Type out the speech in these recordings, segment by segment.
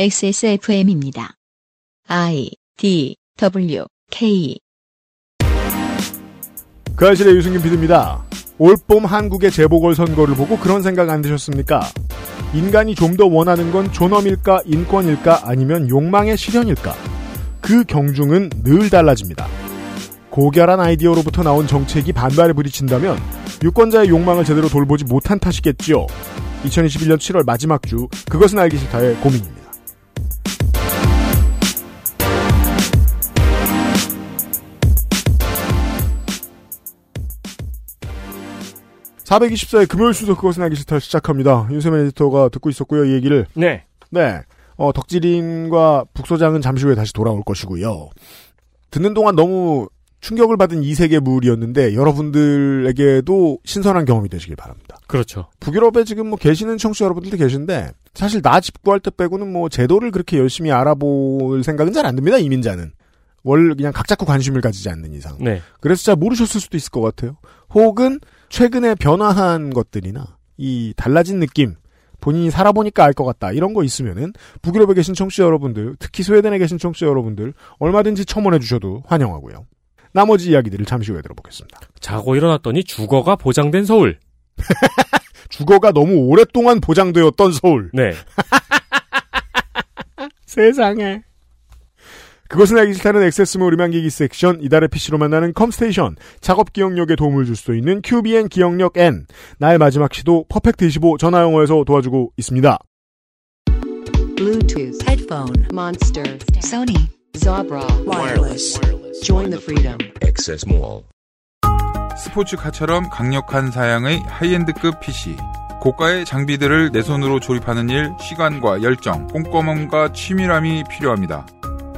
XSFM입니다. I D W K 그 아실의 유승균 PD입니다. 올봄 한국의 재보궐선거를 보고 그런 생각 안 드셨습니까? 인간이 좀 더 원하는 건 존엄일까, 인권일까, 아니면 욕망의 실현일까? 그 경중은 늘 달라집니다. 고결한 아이디어로부터 나온 정책이 반발에 부딪힌다면 유권자의 욕망을 제대로 돌보지 못한 탓이겠지요. 2021년 7월 마지막 주 그것은 알기 싫다의 고민입니다. 424의 금요일 순서 그것은 알기 싫다 시작합니다. 윤세민 에디터가 듣고 있었고요, 이 얘기를. 네. 네. 어, 덕질인과 북소장은 잠시 후에 다시 돌아올 것이고요. 듣는 동안 너무 충격을 받은 이 세계물이었는데 여러분들에게도 신선한 경험이 되시길 바랍니다. 그렇죠. 북유럽에 지금 뭐 계시는 청취자 여러분들도 계신데 사실 나 집 구할 때 빼고는 뭐 제도를 그렇게 열심히 알아볼 생각은 잘 안 듭니다. 이민자는. 월 그냥 각 잡고 관심을 가지지 않는 이상. 네. 그래서 잘 모르셨을 수도 있을 것 같아요. 혹은 최근에 변화한 것들이나 이 달라진 느낌 본인이 살아보니까 알 것 같다 이런 거 있으면은 북유럽에 계신 청취자 여러분들 특히 스웨덴에 계신 청취자 여러분들 얼마든지 첨언해 주셔도 환영하고요. 나머지 이야기들을 잠시 후에 들어보겠습니다. 자고 일어났더니 주거가 보장된 서울. 주거가 너무 오랫동안 보장되었던 서울. 네. 세상에. 그것은 알기 싫다는 액세스몰 음향기기 섹션, 이달의 PC로 만나는 컴스테이션, 작업 기억력에 도움을 줄 수 있는 QBN 기억력 N, 나의 마지막 시도 퍼펙트 25 전화영어에서 도와주고 있습니다. Bluetooth, headphone, Monster, Sony, Jabra, wireless. Join the freedom. Access Mall. 스포츠카처럼 강력한 사양의 high-end급 PC. 고가의 장비들을 내 손으로 조립하는 일, 시간과 열정, 꼼꼼함과 치밀함이 필요합니다.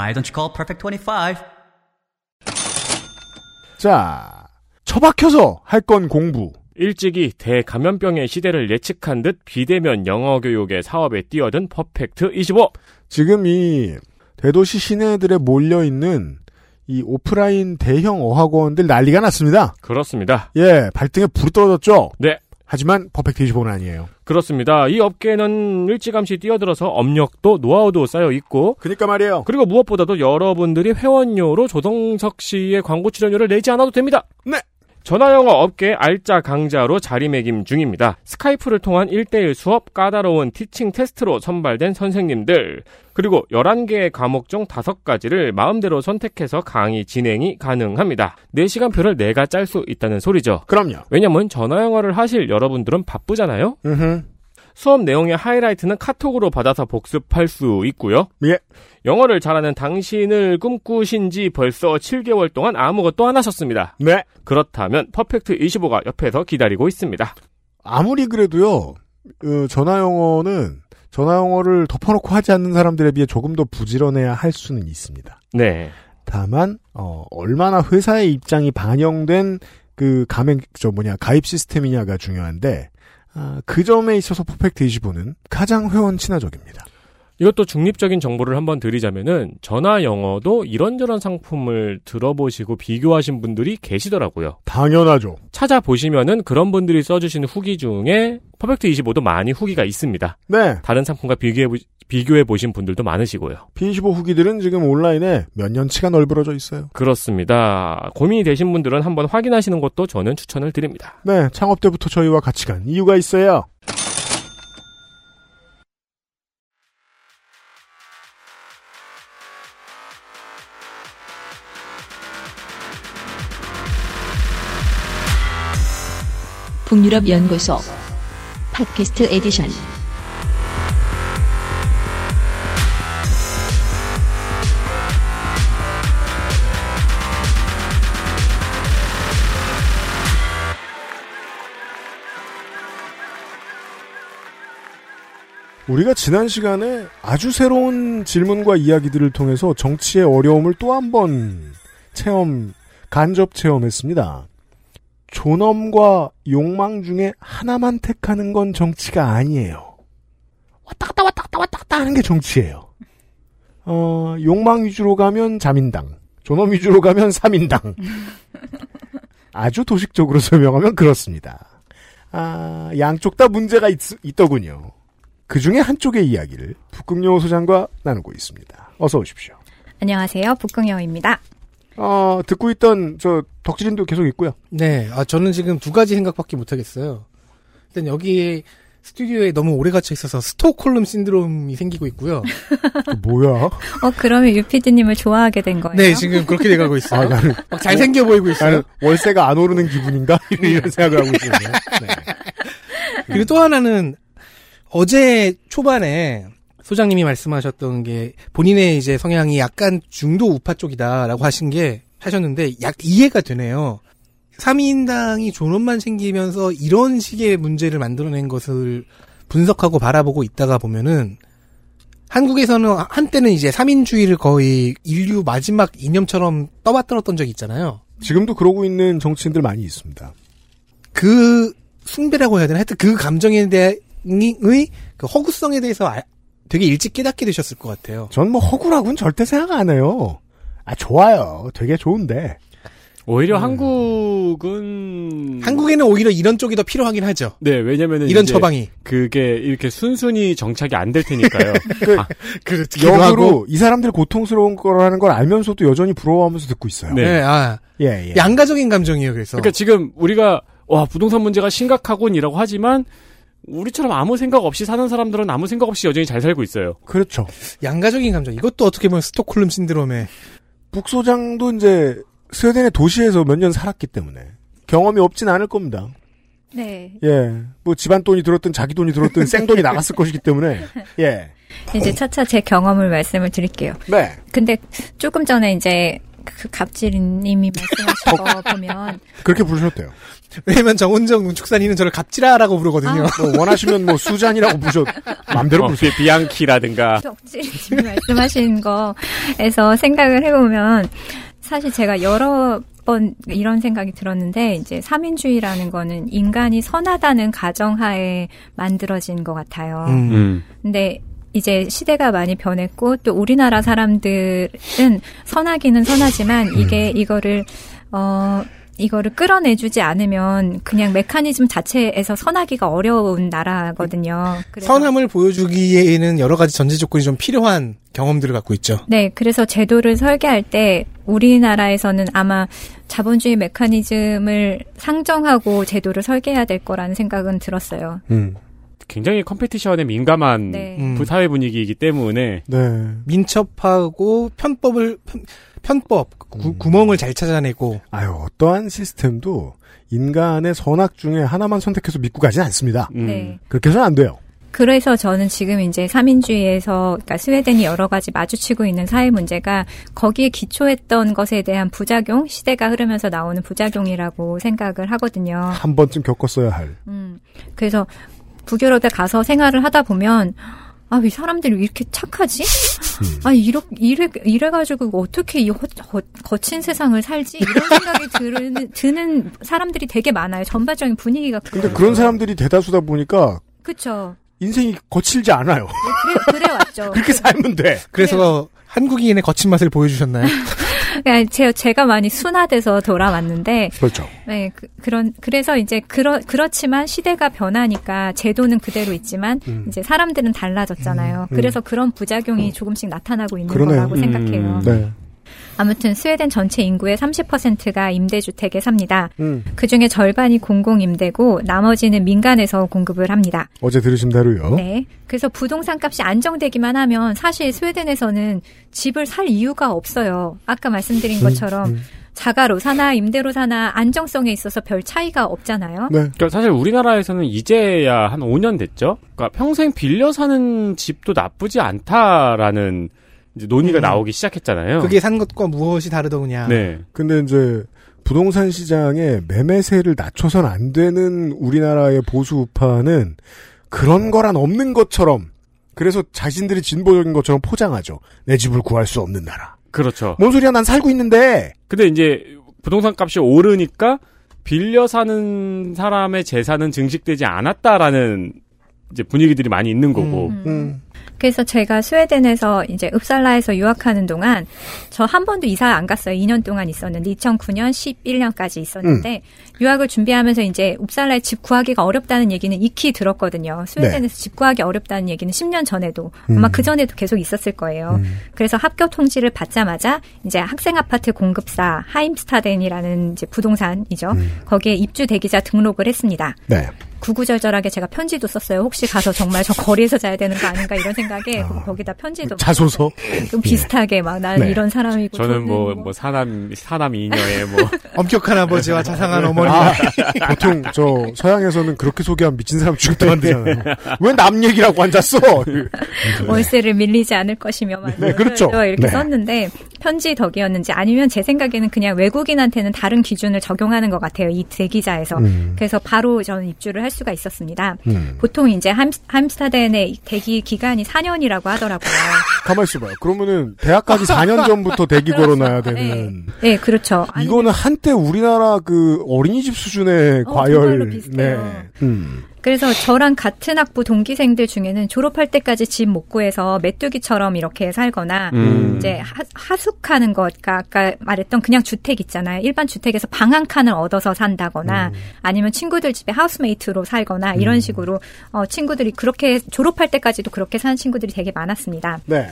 Why don't you call Perfect 25? 자, 처박혀서 할 건 공부. 일찍이 대감염병의 시대를 예측한 듯 비대면 영어 교육의 사업에 뛰어든 퍼펙트 25. 지금 이 대도시 시내들에 몰려 있는 이 오프라인 대형 어학원들 난리가 났습니다. 그렇습니다. 예, 발등에 불이 떨어졌죠. 네. 하지만 퍼펙트 25는 아니에요. 그렇습니다. 이 업계는 일찌감치 뛰어들어서 업력도 노하우도 쌓여 있고 그러니까 말이에요. 그리고 무엇보다도 여러분들이 회원료로 조동석 씨의 광고 출연료를 내지 않아도 됩니다. 네. 전화영어 업계 알짜 강자로 자리매김 중입니다. 스카이프를 통한 1대1 수업, 까다로운 티칭 테스트로 선발된 선생님들, 그리고 11개의 과목 중 5가지를 마음대로 선택해서 강의 진행이 가능합니다. 4시간 표를 내가 짤 수 있다는 소리죠. 그럼요. 왜냐면 전화영어를 하실 여러분들은 바쁘잖아요? 음흠. 수업 내용의 하이라이트는 카톡으로 받아서 복습할 수 있고요. 예. 영어를 잘하는 당신을 꿈꾸신 지 벌써 7개월 동안 아무것도 안 하셨습니다. 네. 그렇다면 퍼펙트 25가 옆에서 기다리고 있습니다. 아무리 그래도요, 어, 전화 영어는 전화 영어를 덮어놓고 하지 않는 사람들에 비해 조금 더 부지런해야 할 수는 있습니다. 네. 다만, 어, 얼마나 회사의 입장이 반영된 그 가맹, 저 뭐냐, 가입 시스템이냐가 중요한데, 아, 그 점에 있어서 퍼펙트 25는 가장 회원 친화적입니다. 이것도 중립적인 정보를 한번 드리자면은 전화 영어도 이런저런 상품을 들어보시고 비교하신 분들이 계시더라고요. 당연하죠. 찾아보시면은 그런 분들이 써주신 후기 중에 퍼펙트 25도 많이 후기가 있습니다. 네. 다른 상품과 비교해, 보- 비교해 보신 분들도 많으시고요. P25 후기들은 지금 온라인에 몇 년치가 널브러져 있어요. 그렇습니다. 고민이 되신 분들은 한번 확인하시는 것도 저는 추천을 드립니다. 네, 창업 때부터 저희와 같이 간 이유가 있어요. 북유럽 연구소 팟캐스트 에디션 우리가 지난 시간에 아주 새로운 질문과 이야기들을 통해서 정치의 어려움을 또 한 번 체험, 간접 체험했습니다. 존엄과 욕망 중에 하나만 택하는 건 정치가 아니에요. 왔다 갔다 왔다 갔다 왔다 갔다 하는 게 정치예요. 어, 욕망 위주로 가면 자민당, 존엄 위주로 가면 삼인당. 아주 도식적으로 설명하면 그렇습니다. 아, 양쪽 다 문제가 있, 있더군요. 그 중에 한쪽의 이야기를 북극여우 소장과 나누고 있습니다. 어서 오십시오. 안녕하세요. 북극여우입니다. 어, 듣고 있던 저 덕질인도 계속 있고요. 네, 아, 저는 지금 두 가지 생각밖에 못 하겠어요. 일단 여기 스튜디오에 너무 오래 갇혀 있어서 스톡홀름 신드롬이 생기고 있고요. 뭐야? 어, 그러면 유피디님을 좋아하게 된 거예요? 네, 지금 그렇게 돼가고 있어요. 아, 나는, 막 잘생겨 보이고 있어요. 나는 월세가 안 오르는 기분인가? 이런 생각을 하고 있었네요. 네. 그리고 또 하나는 어제 초반에 소장님이 말씀하셨던 게 본인의 이제 성향이 약간 중도 우파 쪽이다라고 하신 게 하셨는데 약 이해가 되네요. 3인당이 존엄만 생기면서 이런 식의 문제를 만들어낸 것을 분석하고 바라보고 있다가 보면은 한국에서는 한때는 이제 3인주의를 거의 인류 마지막 이념처럼 떠받들었던 적이 있잖아요. 지금도 그러고 있는 정치인들 많이 있습니다. 그 숭배라고 해야 되나? 하여튼 그 감정에 대 한그 허구성에 대해서 아- 되게 일찍 깨닫게 되셨을 것 같아요. 전 뭐 허구라고는 절대 생각 안 해요. 아, 좋아요. 되게 좋은데. 오히려 음. 한국은 한국에는 오히려 이런 쪽이 더 필요하긴 하죠. 네 왜냐면은 이런 이제 처방이. 그게 이렇게 순순히 정착이 안 될 테니까요. 그, 아, 그렇기도 역으로 하고. 이 사람들 고통스러운 거라는 걸 알면서도 여전히 부러워하면서 듣고 있어요. 네. 네, 아, 예, 예. 양가적인 감정이에요, 그래서. 그러니까 지금 우리가 와 부동산 문제가 심각하군이라고 하지만 우리처럼 아무 생각 없이 사는 사람들은 아무 생각 없이 여전히 잘 살고 있어요. 그렇죠. 양가적인 감정. 이것도 어떻게 보면 스톡홀름 신드롬의 북소장도 이제 스웨덴의 도시에서 몇 년 살았기 때문에 경험이 없진 않을 겁니다. 네. 예. 뭐 집안 돈이 들었든 자기 돈이 들었든 생돈이 나갔을 것이기 때문에. 예. 이제 차차 제 경험을 말씀을 드릴게요. 네. 근데 조금 전에 이제 그 갑질님이 말씀하신 거 보면 그렇게 부르셨대요. 왜냐면 정은정 농축산인은 저를 갑질하라고 부르거든요. 뭐 원하시면 뭐 수잔이라고 부르셔. 맘대로 어, 부르세요. 비- 비앙키라든가 덕질님이 말씀하신 거에서 생각을 해보면 사실 제가 여러 번 이런 생각이 들었는데 이제 3인주의라는 거는 인간이 선하다는 가정하에 만들어진 것 같아요. 음. 음. 근데 이제 시대가 많이 변했고 또 우리나라 사람들은 선하기는 선하지만 이게 이거를 어 이거를 끌어내주지 않으면 그냥 메커니즘 자체에서 선하기가 어려운 나라거든요. 그래서 선함을 보여주기에는 여러 가지 전제 조건이 좀 필요한 경험들을 갖고 있죠. 네, 그래서 제도를 설계할 때 우리나라에서는 아마 자본주의 메커니즘을 상정하고 제도를 설계해야 될 거라는 생각은 들었어요. 음. 굉장히 competition에 민감한 네. 음. 부- 사회 분위기이기 때문에 네. 민첩하고 편법을 편, 법 음. 구멍을 잘 찾아내고 아유, 어떠한 시스템도 인간의 선악 중에 하나만 선택해서 믿고 가진 않습니다. 음. 네. 그렇게 해서는 안 돼요. 그래서 저는 지금 이제 사민주의에서, 그러니까 스웨덴이 여러 가지 마주치고 있는 사회 문제가 거기에 기초했던 것에 대한 부작용, 시대가 흐르면서 나오는 부작용이라고 생각을 하거든요. 한 번쯤 겪었어야 할. 음, 그래서 북유럽에 가서 생활을 하다 보면 아, 왜 사람들이 왜 이렇게 착하지? 아, 이렇게, 이래, 이래가지고 어떻게 이 거, 거, 거친 세상을 살지? 이런 생각이 드는, 드는 사람들이 되게 많아요. 전반적인 분위기가. 근데 그래요. 그런 사람들이 대다수다 보니까 그쵸. 인생이 거칠지 않아요. 그래, 그래 왔죠. 그렇게 살면 돼. 그래서 한국인의 거친 맛을 보여주셨나요? 그러니까 제, 제가 많이 순화돼서 돌아왔는데, 그렇죠. 네, 그, 런 그래서 이제, 그러, 그렇지만 시대가 변하니까 제도는 그대로 있지만, 음. 이제 사람들은 달라졌잖아요. 음. 그래서 그런 부작용이 조금씩 나타나고 있는 그러네요. 거라고 생각해요. 음. 네. 아무튼 스웨덴 전체 인구의 30%가 임대주택에 삽니다. 음. 그 중에 절반이 공공임대고 나머지는 민간에서 공급을 합니다. 어제 들으신 대로요. 네. 그래서 부동산 값이 안정되기만 하면 사실 스웨덴에서는 집을 살 이유가 없어요. 아까 말씀드린 것처럼 음. 자가로 사나 임대로 사나 안정성에 있어서 별 차이가 없잖아요. 네. 그러니까 사실 우리나라에서는 이제야 한 5년 됐죠. 그러니까 평생 빌려 사는 집도 나쁘지 않다라는 이제 논의가 음. 나오기 시작했잖아요. 그게 산 것과 무엇이 다르더냐. 네. 근데 이제 부동산 시장에 매매세를 낮춰선 안 되는 우리나라의 보수 우파는 그런 거란 없는 것처럼 그래서 자신들이 진보적인 것처럼 포장하죠. 내 집을 구할 수 없는 나라. 그렇죠. 뭔 소리야? 난 살고 있는데. 근데 이제 부동산 값이 오르니까 빌려 사는 사람의 재산은 증식되지 않았다라는 이제 분위기들이 많이 있는 거고. 음. 그래서 제가 스웨덴에서 이제 읍살라에서 유학하는 동안 저 한 번도 이사 안 갔어요. 2년 동안 있었는데 2009년 11년까지 있었는데 유학을 준비하면서 이제 읍살라에 집 구하기가 어렵다는 얘기는 익히 들었거든요. 스웨덴에서 집 구하기 어렵다는 얘기는 10년 전에도 아마 음. 그 전에도 계속 있었을 거예요. 그래서 합격 통지를 받자마자 이제 학생 아파트 공급사 하임스타덴이라는 이제 부동산이죠. 거기에 입주 대기자 등록을 했습니다. 네. 구구절절하게 제가 편지도 썼어요. 혹시 가서 정말 저 거리에서 자야 되는 거 아닌가 이런 생각에 거기다 편지도 자소서. 좀 비슷하게 막 나는 네. 이런 사람이고 저는 저는 뭐, 뭐, 사남, 사남 이녀의 뭐. 엄격한 아버지와 자상한 어머니. 아, 보통 저 서양에서는 그렇게 소개하면 미친 사람 취급도 안 되잖아요. 왜 남 얘기라고 앉았어? 월세를 밀리지 않을 것이며 막 네, 그렇죠. 이렇게 네. 썼는데 편지 덕이었는지 아니면 제 생각에는 그냥 외국인한테는 다른 기준을 적용하는 것 같아요. 이 대기자에서. 음. 그래서 바로 저는 입주를 할 수가 있었습니다. 음. 보통 이제 함, 함스타덴의 대기 기간이 4년이라고 하더라고요. 가만 있어봐요. 그러면은 대학 가기 4년 전부터 대기 걸어놔야 되는. 네, 그렇죠. 아니, 이거는 한때 우리나라 그 어린이집 수준의 어, 과열. 비슷해요. 음. 그래서 저랑 같은 학부 동기생들 중에는 졸업할 때까지 집 못 구해서 메뚜기처럼 이렇게 살거나 음. 이제 하, 하숙하는 것, 그러니까 아까 말했던 그냥 주택 있잖아요. 일반 주택에서 방 한 칸을 얻어서 산다거나 아니면 친구들 집에 하우스메이트로 살거나 이런 식으로 어, 친구들이 그렇게 졸업할 때까지도 그렇게 사는 친구들이 되게 많았습니다. 네.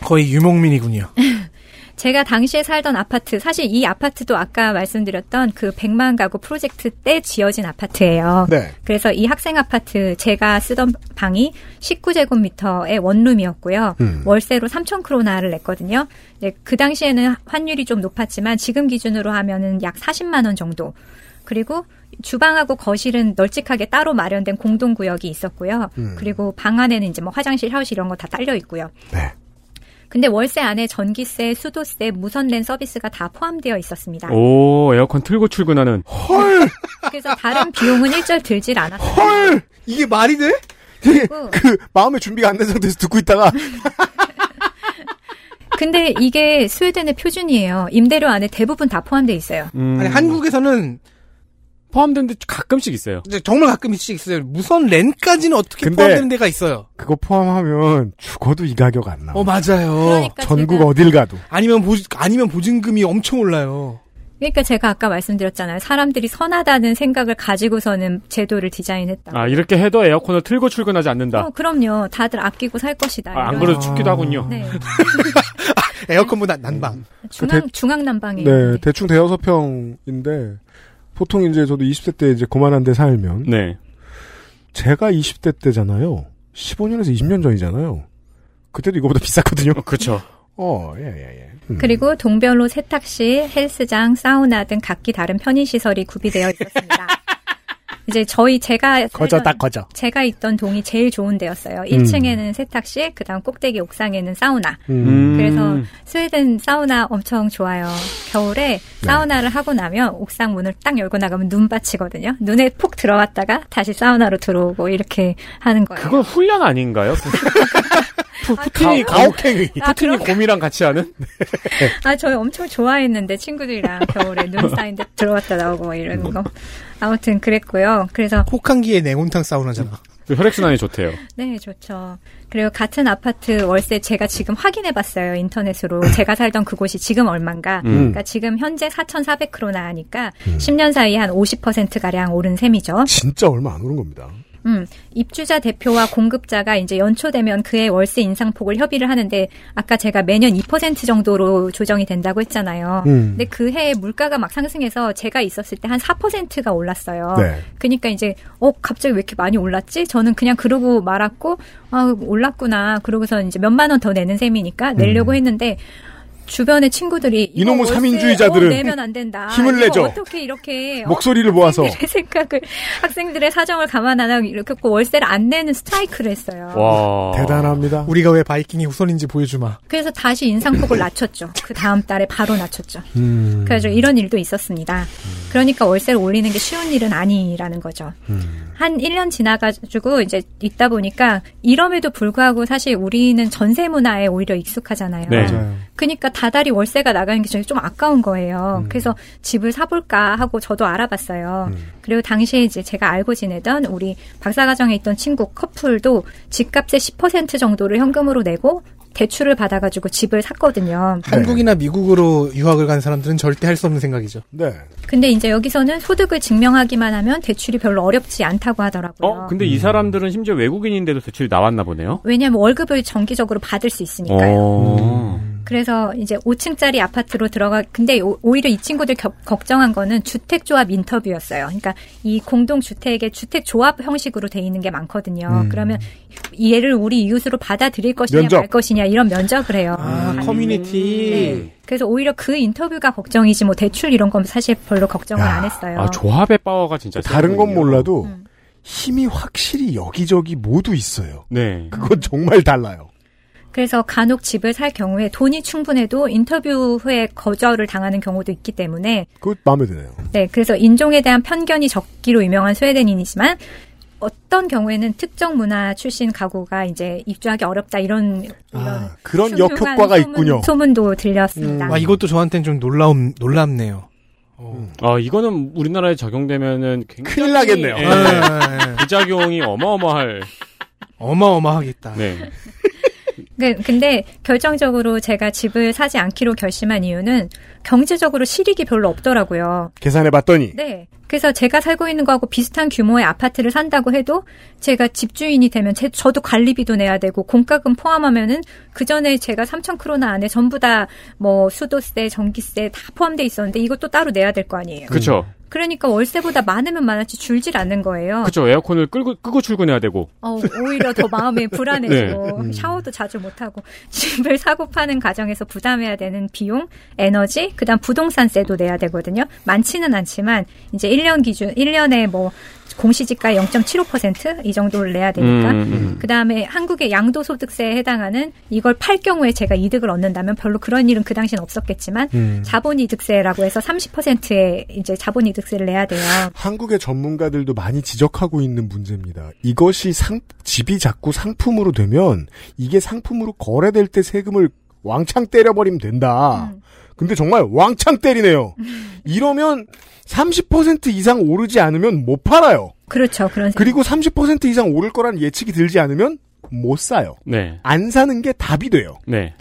거의 유목민이군요. 제가 당시에 살던 아파트, 사실 이 아파트도 아까 말씀드렸던 그 100만 가구 프로젝트 때 지어진 아파트예요. 네. 그래서 이 학생 아파트 제가 쓰던 방이 19제곱미터의 원룸이었고요. 음. 월세로 3천 크로나를 냈거든요. 네, 그 당시에는 환율이 좀 높았지만 지금 기준으로 하면은 약 40만 원 정도. 그리고 주방하고 거실은 널찍하게 따로 마련된 공동 구역이 있었고요. 음. 그리고 방 안에는 이제 뭐 화장실, 샤워실 이런 거 다 딸려 있고요. 근데 월세 안에 전기세, 수도세, 무선랜 서비스가 다 포함되어 있었습니다. 오, 에어컨 틀고 출근하는. 헐! 그래서 다른 비용은 일절 들질 않았어요. 헐! 이게 말이 돼? 그 마음의 준비가 안 된 상태에서 듣고 있다가 근데 이게 스웨덴의 표준이에요. 임대료 안에 대부분 다 포함되어 있어요. 아니 한국에서는 포함된데 가끔씩 있어요. 이제 정말 가끔씩 있어요. 무선 랜까지는 어떻게 근데- 포함되는 데가 있어요. 그거 포함하면 죽어도 이 가격 안 나와. 어 맞아요. 전국 어딜 가도. 아니면 보 아니면 보증금이 엄청 올라요. 그러니까 제가 아까 말씀드렸잖아요. 사람들이 선하다는 생각을 가지고서는 제도를 디자인했다. 아, 이렇게 해도 에어컨을 틀고 출근하지 않는다. 어, 그럼요. 다들 아끼고 살 것이다. 아, 안 그래도 춥기도 하군요. 네. 에어컨보다 난방. 중앙 중앙 난방이에요. 네, 대충 대여섯 평인데 보통 이제 저도 20대 때 이제 그만한 데 살면 네. 제가 20대 때잖아요. 15년에서 20년 전이잖아요. 그때도 이거보다 비쌌거든요. 그렇죠. 어, 예, 예, 예. 음. 그리고 동별로 세탁실, 헬스장, 사우나 등 각기 다른 편의 시설이 구비되어 있었습니다. 이제 저희 제가 거저 딱 거저. 제가 있던 동이 제일 좋은 데였어요. 1층에는 세탁실, 그다음 꼭대기 옥상에는 사우나. 음. 그래서 스웨덴 사우나 엄청 좋아요. 겨울에 사우나를 하고 나면 옥상 문을 딱 열고 나가면 눈 받치거든요. 눈에 푹 들어갔다가 다시 사우나로 들어오고 이렇게 하는 거예요. 그건 훈련 아닌가요? 푸, 푸틴이 가- 가혹행위. 아, 푸틴이 곰이랑 같이 하는? 아, 저희 엄청 좋아했는데 친구들이랑 겨울에 눈 쌓인데 들어갔다 나오고 막 이러는 거. 아무튼 그랬고요. 그래서 혹한기의 냉온탕 사우나잖아. 그 혈액순환이 좋대요. 네, 좋죠. 그리고 같은 아파트 월세 제가 지금 확인해 봤어요. 인터넷으로. 제가 살던 그곳이 지금 얼만가. 음. 그러니까 지금 현재 4,400크로나 하니까 10년 사이에 한 50%가량 오른 셈이죠. 진짜 얼마 안 오른 겁니다. 음, 입주자 대표와 공급자가 이제 연초되면 그의 월세 인상폭을 협의를 하는데 아까 제가 매년 2% 정도로 조정이 된다고 했잖아요. 음. 근데 그 해에 물가가 막 상승해서 제가 있었을 때 한 4%가 올랐어요. 네. 그러니까 이제 어 갑자기 왜 이렇게 많이 올랐지? 저는 그냥 그러고 말았고 아 올랐구나. 그러고서 이제 몇만 원 더 내는 셈이니까 내려고 했는데 주변의 친구들이 이놈의 월세, 삼인주의자들은 어, 내면 안 된다. 힘을 내죠. 어떻게 이렇게 어, 목소리를 모아서 학생들의 생각을 학생들의 사정을 감안 안 하고 이렇게 꼭 월세를 안 내는 스트라이크를 했어요. 와. 대단합니다. 우리가 왜 바이킹이 후손인지 보여주마. 그래서 다시 인상폭을 낮췄죠. 그 다음 달에 바로 낮췄죠. 음. 그래서 이런 일도 있었습니다. 그러니까 월세를 올리는 게 쉬운 일은 아니라는 거죠. 음. 한 1년 지나가지고 이제 있다 보니까 이럼에도 불구하고 사실 우리는 전세 문화에 오히려 익숙하잖아요. 네. 그러니까 다달이 월세가 나가는 게 저희 좀 아까운 거예요. 그래서 집을 사볼까 하고 저도 알아봤어요. 그리고 당시에 이제 제가 알고 지내던 우리 박사과정에 있던 친구 커플도 집값의 10% 정도를 현금으로 내고 대출을 받아가지고 집을 샀거든요. 한국이나 미국으로 유학을 간 사람들은 절대 할 수 없는 생각이죠. 네. 근데 이제 여기서는 소득을 증명하기만 하면 대출이 별로 어렵지 않다고 하더라고요. 어? 근데 이 사람들은 심지어 외국인인데도 대출이 나왔나 보네요. 왜냐하면 월급을 정기적으로 받을 수 있으니까요. 어. 그래서 이제 5층짜리 아파트로 들어가 근데 오- 오히려 이 친구들 겨- 걱정한 거는 주택조합 인터뷰였어요. 그러니까 이 공동 주택의 주택 조합 형식으로 돼 있는 게 많거든요. 그러면 얘를 우리 이웃으로 받아들일 것이냐 면접. 말 것이냐 이런 면접을 해요. 아, 음. 커뮤니티. 네. 그래서 오히려 그 인터뷰가 걱정이지 뭐 대출 이런 건 사실 별로 걱정을 야, 안 했어요. 아, 조합의 파워가 진짜 다른 건. 몰라도 음. 힘이 확실히 여기저기 모두 있어요. 네. 그건 정말 달라요. 그래서 간혹 집을 살 경우에 돈이 충분해도 인터뷰 후에 거절을 당하는 경우도 있기 때문에 그거 마음에 드네요. 네, 그래서 인종에 대한 편견이 적기로 유명한 스웨덴인이지만 어떤 경우에는 특정 문화 출신 가구가 이제 입주하기 어렵다 이런 이런 아, 그런 역효과가 소문, 있군요. 소문도 들렸습니다. 와, 이것도 저한테는 좀 놀라움, 놀랍네요. 어. 아, 이거는 우리나라에 적용되면은 굉장히 큰일 나겠네요. 예, 네. 부작용이 어마어마할. 어마어마하겠다. 네. 그- 근데 결정적으로 제가 집을 사지 않기로 결심한 이유는 경제적으로 실익이 별로 없더라고요. 계산해 봤더니 네. 그래서 제가 살고 있는 거하고 비슷한 규모의 아파트를 산다고 해도 제가 집주인이 되면 제, 저도 관리비도 내야 되고 공과금 포함하면은 그 전에 제가 3천 크로나 안에 전부 다 뭐 수도세, 전기세 다 포함돼 있었는데 이것도 따로 내야 될 거 아니에요. 그쵸. 그러니까 월세보다 많으면 많았지 줄질 않는 거예요. 그쵸. 에어컨을 끌고, 끄고 출근해야 되고. 어, 오히려 더 마음이 불안해지고 네. 음. 샤워도 자주 못 하고 집을 사고 파는 과정에서 부담해야 되는 비용, 에너지, 그다음 부동산세도 내야 되거든요. 많지는 않지만 이제 1년 기준 1년에 뭐 공시지가 0.75%이 정도를 내야 되니까 음, 음. 그다음에 한국의 양도소득세에 해당하는 이걸 팔 경우에 제가 이득을 얻는다면 별로 그런 일은 그 당시엔 없었겠지만 음. 자본이득세라고 해서 30%의 이제 자본이득세를 내야 돼요. 한국의 전문가들도 많이 지적하고 있는 문제입니다. 이것이 상, 집이 자꾸 상품으로 되면 이게 상품으로 거래될 때 세금을 왕창 때려버리면 된다. 음. 근데 정말 왕창 때리네요. 이러면 30% 이상 오르지 않으면 못 팔아요. 그렇죠. 그런. 그리고 30% 이상 오를 거란 예측이 들지 않으면 못 사요. 네. 안 사는 게 답이 돼요. 네.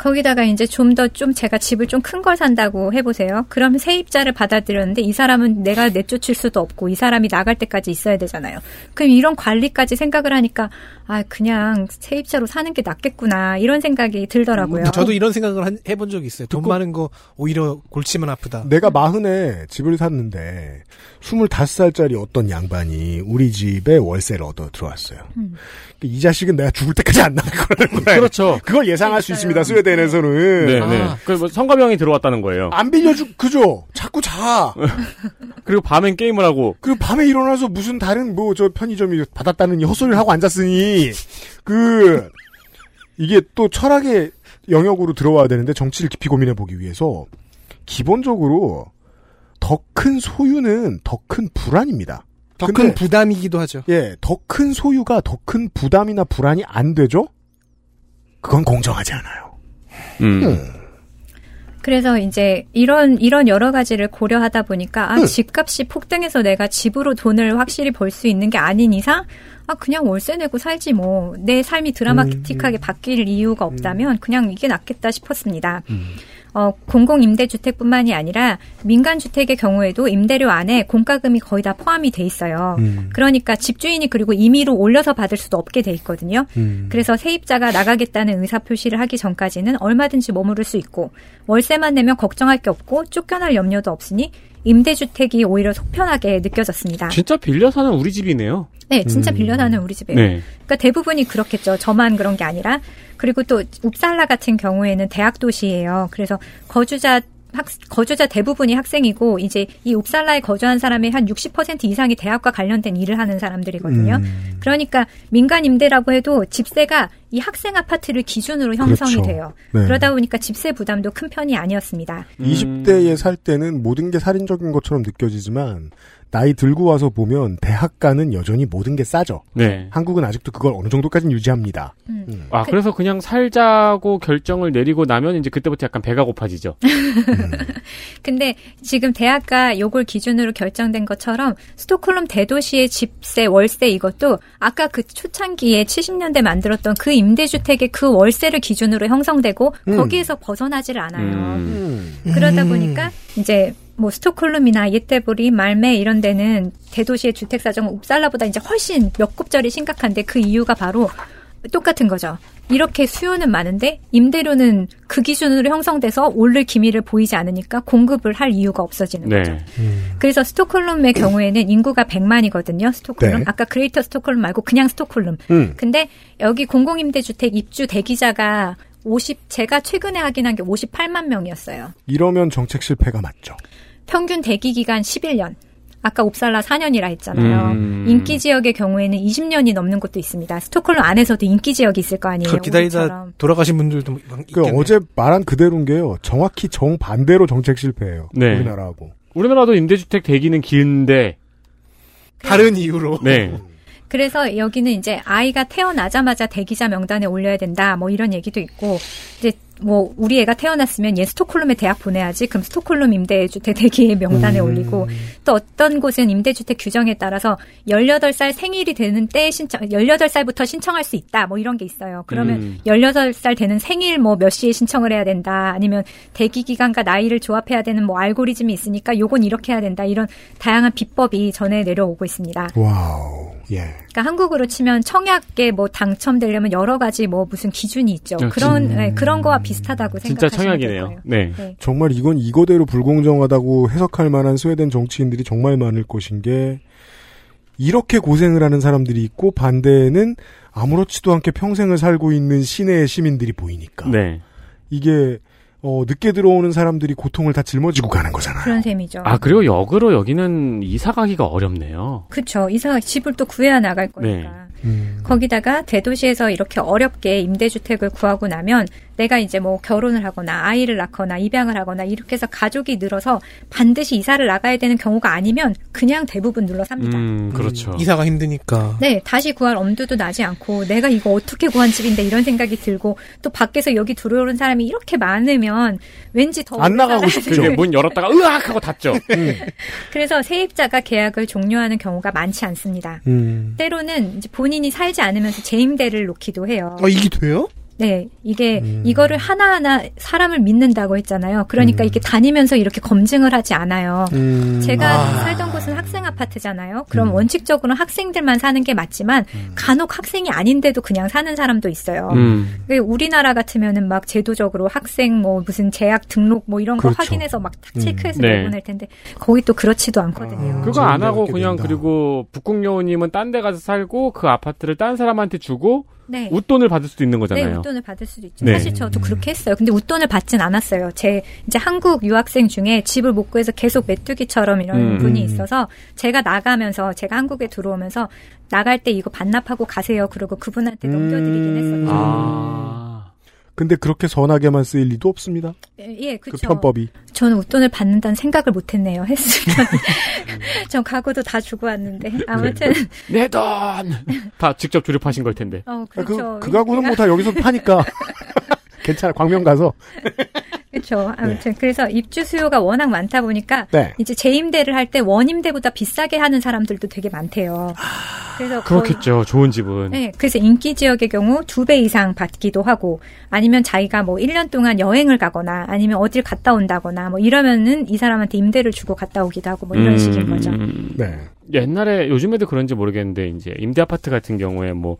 거기다가 이제 좀더좀 제가 집을 좀 큰 걸 산다고 해보세요. 그러면 세입자를 받아들였는데 이 사람은 내가 내쫓을 수도 없고 이 사람이 나갈 때까지 있어야 되잖아요. 그럼 이런 관리까지 생각을 하니까 아 그냥 세입자로 사는 게 낫겠구나 이런 생각이 들더라고요. 음, 저도 이런 생각을 한- 해본 적이 있어요. 돈 듣고- 많은 거 오히려 골치만 아프다. 내가 마흔에 집을 샀는데 25살짜리 어떤 양반이 우리 집에 월세를 얻어 들어왔어요. 음. 이 자식은 내가 죽을 때까지 안 나갈 거라는 거예요. 그렇죠. 그걸 예상할 수 그러니까요. 있습니다. 스웨덴 에서는. 네, 아. 네. 그, 뭐, 성가병이 들어왔다는 거예요. 안 빌려주, 그죠? 자꾸 자. 그리고 밤엔 게임을 하고. 그리고 밤에 일어나서 무슨 다른 뭐 저 편의점이 받았다는 헛소리를 하고 앉았으니, 그, 이게 또 철학의 영역으로 들어와야 되는데 정치를 깊이 고민해 보기 위해서, 기본적으로 더 큰 소유는 더 큰 불안입니다. 더 큰 부담이기도 하죠. 예, 더 큰 소유가 더 큰 부담이나 불안이 안 되죠? 그건 공정하지 않아요. 음. 그래서 이제 이런 이런 여러 가지를 고려하다 보니까 아 음. 집값이 폭등해서 내가 집으로 돈을 확실히 벌 수 있는 게 아닌 이상 아 그냥 월세 내고 살지 뭐 내 삶이 드라마틱하게 바뀔 이유가 없다면 그냥 이게 낫겠다 싶었습니다. 어, 공공 임대주택뿐만이 아니라 민간 주택의 경우에도 임대료 안에 공과금이 거의 다 포함이 돼 있어요. 음. 그러니까 집주인이 그리고 임의로 올려서 받을 수도 없게 돼 있거든요. 음. 그래서 세입자가 나가겠다는 의사 표시를 하기 전까지는 얼마든지 머무를 수 있고 월세만 내면 걱정할 게 없고 쫓겨날 염려도 없으니 임대주택이 오히려 속편하게 느껴졌습니다. 진짜 빌려 사는 우리 집이네요. 네, 진짜 음. 빌려 사는 우리 집이에요. 네. 그러니까 대부분이 그렇겠죠. 저만 그런 게 아니라 그리고 또 웁살라 같은 경우에는 대학 도시예요. 그래서 거주자 학, 거주자 대부분이 학생이고 이제 이 웁살라에 거주한 사람의 한 60% 이상이 대학과 관련된 일을 하는 사람들이거든요. 음. 그러니까 민간 임대라고 해도 집세가 이 학생 아파트를 기준으로 형성이 그렇죠. 돼요. 네. 그러다 보니까 집세 부담도 큰 편이 아니었습니다. 20대에 살 때는 모든 게 살인적인 것처럼 느껴지지만 나이 들고 와서 보면 대학가는 여전히 모든 게 싸죠. 네. 한국은 아직도 그걸 어느 정도까지는 유지합니다. 음. 아, 그 래서 그냥 살자고 결정을 내리고 나면 이제 그때부터 약간 배가 고파지죠. 근데 지금 대학가 요걸 기준으로 결정된 것처럼 스톡홀름 대도시의 집세, 월세 이것도 아까 그 초창기에 70년대 만들었던 그 임대주택의 그 월세를 기준으로 형성되고 음. 거기에서 벗어나지를 않아요. 음. 그러다 음. 보니까 이제 뭐 스톡홀름이나 예테보리, 말메 이런 데는 대도시의 주택 사정은 웁살라보다 이제 훨씬 몇 곱절이 심각한데 그 이유가 바로 똑같은 거죠. 이렇게 수요는 많은데 임대료는 그 기준으로 형성돼서 오를 기미를 보이지 않으니까 공급을 할 이유가 없어지는 거죠. 네. 그래서 스톡홀름의 경우에는 인구가 100만이거든요. 스톡홀름. 네. 아까 Greater 스톡홀름 말고 그냥 스톡홀름. 음. 근데 여기 공공임대주택 입주 대기자가 50 제가 최근에 확인한 게 58만 명이었어요. 이러면 정책 실패가 맞죠. 평균 대기 기간 11년. 아까 옵살라 4년이라 했잖아요. 음. 인기 지역의 경우에는 20년이 넘는 곳도 있습니다. 스톡홀름 안에서도 인기 지역이 있을 거 아니에요. 그 기다리다 우리처럼. 돌아가신 분들도 그 있겠네요. 어제 말한 그대로인 게요. 정확히 정 반대로 정책 실패예요. 네. 우리나라하고. 우리나라도 임대주택 대기는 긴데, 다른 이유로. 네. 그래서 여기는 이제 아이가 태어나자마자 대기자 명단에 올려야 된다. 뭐 이런 얘기도 있고 이제 뭐 우리 애가 태어났으면 얘 스톡홀름에 대학 보내야지. 그럼 스톡홀름 임대주택 대기 명단에 음. 올리고 또 어떤 곳은 임대주택 규정에 따라서 18살 생일이 되는 때에 신청 18살부터 신청할 수 있다. 뭐 이런 게 있어요. 그러면 음. 18살 되는 생일 뭐 몇 시에 신청을 해야 된다. 아니면 대기 기간과 나이를 조합해야 되는 뭐 알고리즘이 있으니까 요건 이렇게 해야 된다. 이런 다양한 비법이 전해 내려오고 있습니다. 와우. 예. 그러니까 한국으로 치면 청약에 뭐 당첨되려면 여러 가지 뭐 무슨 기준이 있죠. 아, 그런 진- 네, 그런 거와 비슷하다고 진짜 생각하시면 될 청약이네요. 네. 네. 정말 이건 이거대로 불공정하다고 해석할 만한 스웨덴 정치인들이 정말 많을 것인 게 이렇게 고생을 하는 사람들이 있고 반대에는 아무렇지도 않게 평생을 살고 있는 시내의 시민들이 보이니까 네. 이게 어, 늦게 들어오는 사람들이 고통을 다 짊어지고 가는 거잖아요. 그런 셈이죠. 아, 그리고 역으로 여기는 이사 가기가 어렵네요. 그쵸. 이사가 집을 또 구해야 나갈 네. 거니까. 음. 거기다가 대도시에서 이렇게 어렵게 임대주택을 구하고 나면 내가 이제 뭐 결혼을 하거나 아이를 낳거나 입양을 하거나 이렇게 해서 가족이 늘어서 반드시 이사를 나가야 되는 경우가 아니면 그냥 대부분 눌러 삽니다. 음, 그렇죠. 이사가 힘드니까. 네, 다시 구할 엄두도 나지 않고 내가 이거 어떻게 구한 집인데 이런 생각이 들고 또 밖에서 여기 들어오는 사람이 이렇게 많으면 왠지 더 안 나가고 싶죠. 될- 문 열었다가 으악 하고 닫죠. 그래서 세입자가 계약을 종료하는 경우가 많지 않습니다. 음. 때로는 이제 본인이 살지 않으면서 재임대를 놓기도 해요. 아, 이게 돼요? 네, 이게 음. 이거를 하나하나 사람을 믿는다고 했잖아요. 그러니까 이렇게 다니면서 이렇게 검증을 하지 않아요. 음. 제가 아. 살던 곳은 학생 아파트잖아요. 그럼 음. 원칙적으로는 학생들만 사는 게 맞지만 간혹 학생이 아닌데도 그냥 사는 사람도 있어요. 음. 그 우리나라 같으면은 막 제도적으로 학생 뭐 무슨 재학 등록 뭐 이런 거 그렇죠. 확인해서 막탁 체크해서 음. 네. 내보낼 텐데 거기 또 그렇지도 않거든요. 아. 그거 안 하고 그냥 된다. 그리고 북극여우님은 딴 데 가서 살고 그 아파트를 딴 사람한테 주고 네. 웃돈을 받을 수도 있는 네, 거잖아요. 웃돈을 받을 수도 있죠. 네. 사실 저도 그렇게 했어요. 근데 웃돈을 받진 않았어요. 제 이제 한국 유학생 중에 집을 못 구해서 계속 메뚜기처럼 이런 음. 분이 있어서 제가 나가면서 제가 한국에 들어오면서 나갈 때 이거 반납하고 가세요. 그러고 그분한테 음. 넘겨드리긴 했었죠. 아. 근데 그렇게 선하게만 쓰일 리도 없습니다. 예, 예, 그 그렇죠. 편법이. 저는 웃돈을 받는다는 생각을 못했네요. 했으면 전 가구도 다 주고 왔는데 아무튼 내 돈! 다 직접 조립하신 걸 텐데. 어 아, 그렇죠. 그, 그 가구는 뭐 다 여기서 파니까. 괜찮아. 광명 가서. 그렇죠. 아무튼 그래서 입주 수요가 워낙 많다 보니까 네. 이제 재임대를 할 때 원임대보다 비싸게 하는 사람들도 되게 많대요. 그래서 거의- 그렇겠죠. 좋은 집은. 네, 그래서 인기 지역의 경우 두 배 이상 받기도 하고 아니면 자기가 뭐 1년 동안 여행을 가거나 아니면 어딜 갔다 온다거나 뭐 이러면은 이 사람한테 임대를 주고 갔다 오기도 하고 뭐 이런 음, 식인 거죠. 음. 네. 옛날에 요즘에도 그런지 모르겠는데 이제 임대 아파트 같은 경우에 뭐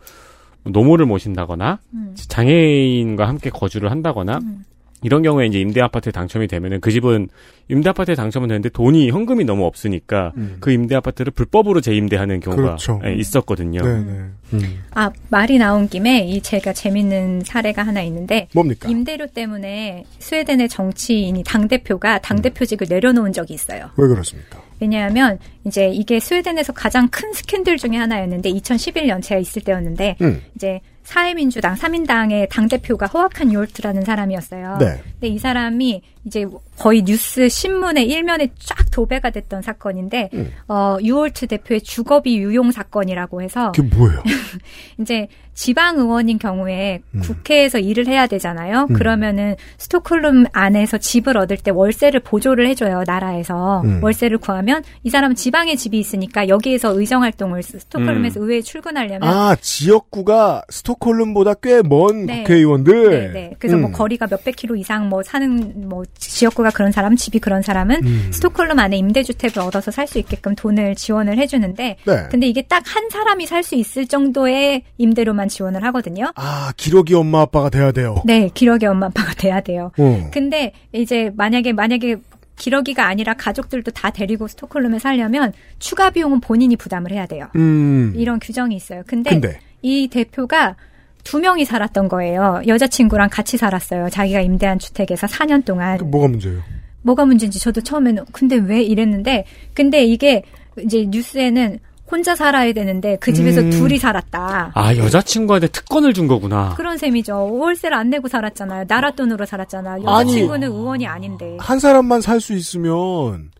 노모를 모신다거나 음. 장애인과 함께 거주를 한다거나 음. 이런 경우에 이제 임대 아파트에 당첨이 되면은 그 집은 임대 아파트에 당첨은 되는데 돈이 현금이 너무 없으니까 음. 그 임대 아파트를 불법으로 재임대하는 경우가 그렇죠. 예, 있었거든요. 네네. 음. 아, 말이 나온 김에 이 제가 재밌는 사례가 하나 있는데 뭡니까? 임대료 때문에 스웨덴의 정치인이 당 대표가 당 대표직을 내려놓은 적이 있어요. 왜 그렇습니까? 왜냐하면 이제 이게 스웨덴에서 가장 큰 스캔들 중에 하나였는데 2011년 제가 있을 때였는데 음. 이제 사회민주당 3인당의 당대표가 호아칸 요르트라는 사람이었어요. 네. 근데 이 사람이 이제 거의 뉴스 신문의 일면에 쫙 도배가 됐던 사건인데 음. 어 유올트 대표의 주거비 유용 사건이라고 해서 그게 뭐예요? 이제 지방 의원인 경우에 음. 국회에서 일을 해야 되잖아요. 음. 그러면은 스톡홀름 안에서 집을 얻을 때 월세를 보조를 해줘요 나라에서 음. 월세를 구하면 이 사람은 지방에 집이 있으니까 여기에서 의정 활동을 스톡홀름에서 의회에 출근하려면 아, 지역구가 스톡홀름보다 꽤먼 네. 국회의원들. 네, 네. 그래서 뭐 음. 거리가 몇백 킬로 이상 뭐 사는 뭐 지역구가 그런 사람, 집이 그런 사람은 음. 스톡홀름 안에 임대주택을 얻어서 살 수 있게끔 돈을 지원을 해주는데, 네. 근데 이게 딱 한 사람이 살 수 있을 정도의 임대료만 지원을 하거든요. 아, 기러기 엄마 아빠가 돼야 돼요. 네, 기러기 엄마 아빠가 돼야 돼요. 어. 근데 이제 만약에 만약에 기러기가 아니라 가족들도 다 데리고 스톡홀름에 살려면 추가 비용은 본인이 부담을 해야 돼요. 음. 이런 규정이 있어요. 근데, 근데 이 대표가 두 명이 살았던 거예요. 여자친구랑 같이 살았어요. 자기가 임대한 주택에서 4년 동안. 그 뭐가 문제예요? 뭐가 문제인지 저도 처음에는 근데 왜 이랬는데 근데 이게 이제 뉴스에는 혼자 살아야 되는데 그 집에서 음. 둘이 살았다. 아 여자친구한테 특권을 준 거구나. 그런 셈이죠. 월세를 안 내고 살았잖아요. 나라 돈으로 살았잖아요. 아니. 여자친구는 의원이 아닌데. 한 사람만 살 수 있으면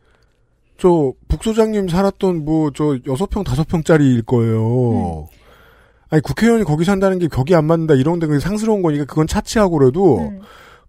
저 북소장님 살았던 뭐 저 여섯 평 다섯 평짜리일 거예요. 아니 국회의원이 거기 산다는 게 격이 안 맞는다 이런 데 상스러운 거니까 그건 차치하고라도 음.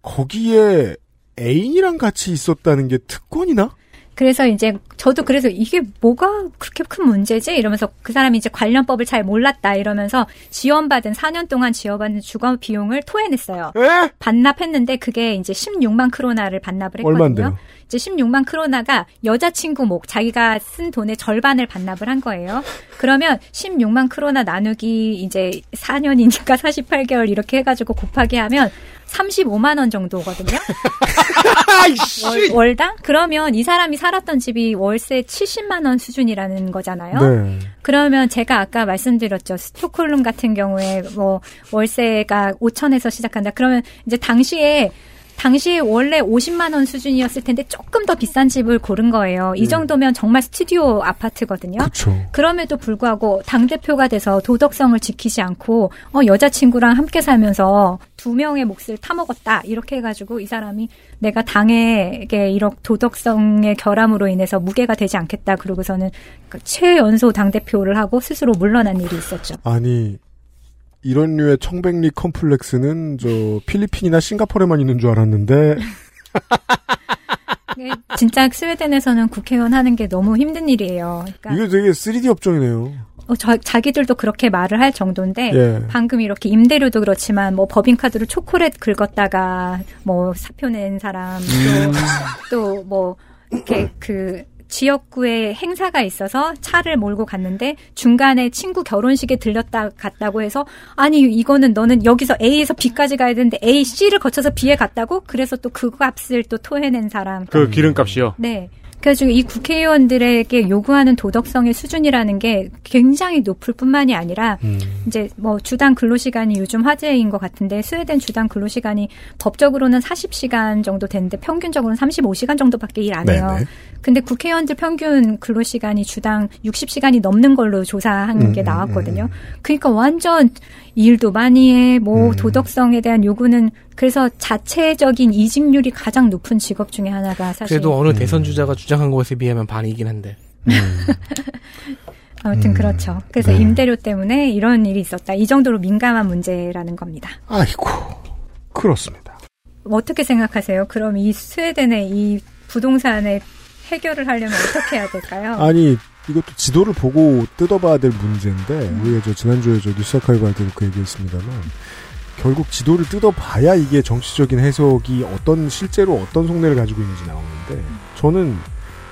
거기에 애인이랑 같이 있었다는 게 특권이나? 그래서 이제 저도 그래서 이게 뭐가 그렇게 큰 문제지 이러면서 그 사람이 이제 관련법을 잘 몰랐다 이러면서 지원받은 4년 동안 지원받은 주거 비용을 토해냈어요. 에? 반납했는데 그게 이제 16만 크로나를 반납을 했거든요. 얼만데요? 이제 16만 크로나가 여자친구 목 자기가 쓴 돈의 절반을 반납을 한 거예요. 그러면 16만 크로나 나누기 이제 4년이니까 48개월 이렇게 해가지고 곱하기 하면 35만 원 정도거든요. 월, 월당? 그러면 이 사람이 살았던 집이 월세 70만 원 수준이라는 거잖아요. 네. 그러면 제가 아까 말씀드렸죠. 스톡홀름 같은 경우에 뭐 월세가 5천에서 시작한다. 그러면 이제 당시에 당시에 원래 50만 원 수준이었을 텐데 조금 더 비싼 집을 고른 거예요. 이 정도면 정말 스튜디오 아파트거든요. 그렇죠. 그럼에도 불구하고 당 대표가 돼서 도덕성을 지키지 않고 어 여자친구랑 함께 살면서 두 명의 몫을 타먹었다 이렇게 해가지고 이 사람이 내가 당에게 이런 도덕성의 결함으로 인해서 무게가 되지 않겠다 그러고서는 그 최연소 당 대표를 하고 스스로 물러난 일이 있었죠. 아니 이런 류의 청백리 컴플렉스는 저 필리핀이나 싱가포르에만 있는 줄 알았는데 이게 진짜 스웨덴에서는 국회의원 하는 게 너무 힘든 일이에요. 그러니까 이게 되게 3D 업종이네요. 어, 저- 자기들도 그렇게 말을 할 정도인데 예. 방금 이렇게 임대료도 그렇지만 뭐 법인카드로 초콜릿 긁었다가 뭐 사표 낸 사람 음. 또뭐 이렇게 그 지역구에 행사가 있어서 차를 몰고 갔는데 중간에 친구 결혼식에 들렸다 갔다고 해서 아니 이거는 너는 여기서 A에서 B까지 가야 되는데 A, C를 거쳐서 B에 갔다고 그래서 또 그 값을 또 토해낸 사람 그 기름값이요. 네. 그래가지고 이 국회의원들에게 요구하는 도덕성의 수준이라는 게 굉장히 높을 뿐만이 아니라 음. 이제 뭐 주당 근로시간이 요즘 화제인 것 같은데 스웨덴 주당 근로시간이 법적으로는 40시간 정도 되는데 평균적으로는 35시간 정도밖에 일 안 해요. 네네. 근데 국회의원들 평균 근로시간이 주당 60시간이 넘는 걸로 조사한 음, 게 음, 나왔거든요. 그러니까 완전 일도 많이 해, 뭐 음. 도덕성에 대한 요구는 그래서 자체적인 이직률이 가장 높은 직업 중에 하나가 사실 그래도 어느 음. 대선 주자가 주장한 것에 비하면 반이긴 한데. 아무튼 음. 그렇죠. 그래서 네. 임대료 때문에 이런 일이 있었다. 이 정도로 민감한 문제라는 겁니다. 아이고 그렇습니다. 어떻게 생각하세요? 그럼 이 스웨덴의 이 부동산의 해결을 하려면 어떻게 해야 될까요? 아니 이것도 지도를 보고 뜯어봐야 될 문제인데 우리가 저 지난주에 저 뉴스 아카이브 할 때도 그 얘기했습니다만 결국 지도를 뜯어봐야 이게 정치적인 해석이 어떤 실제로 어떤 속내를 가지고 있는지 나오는데 저는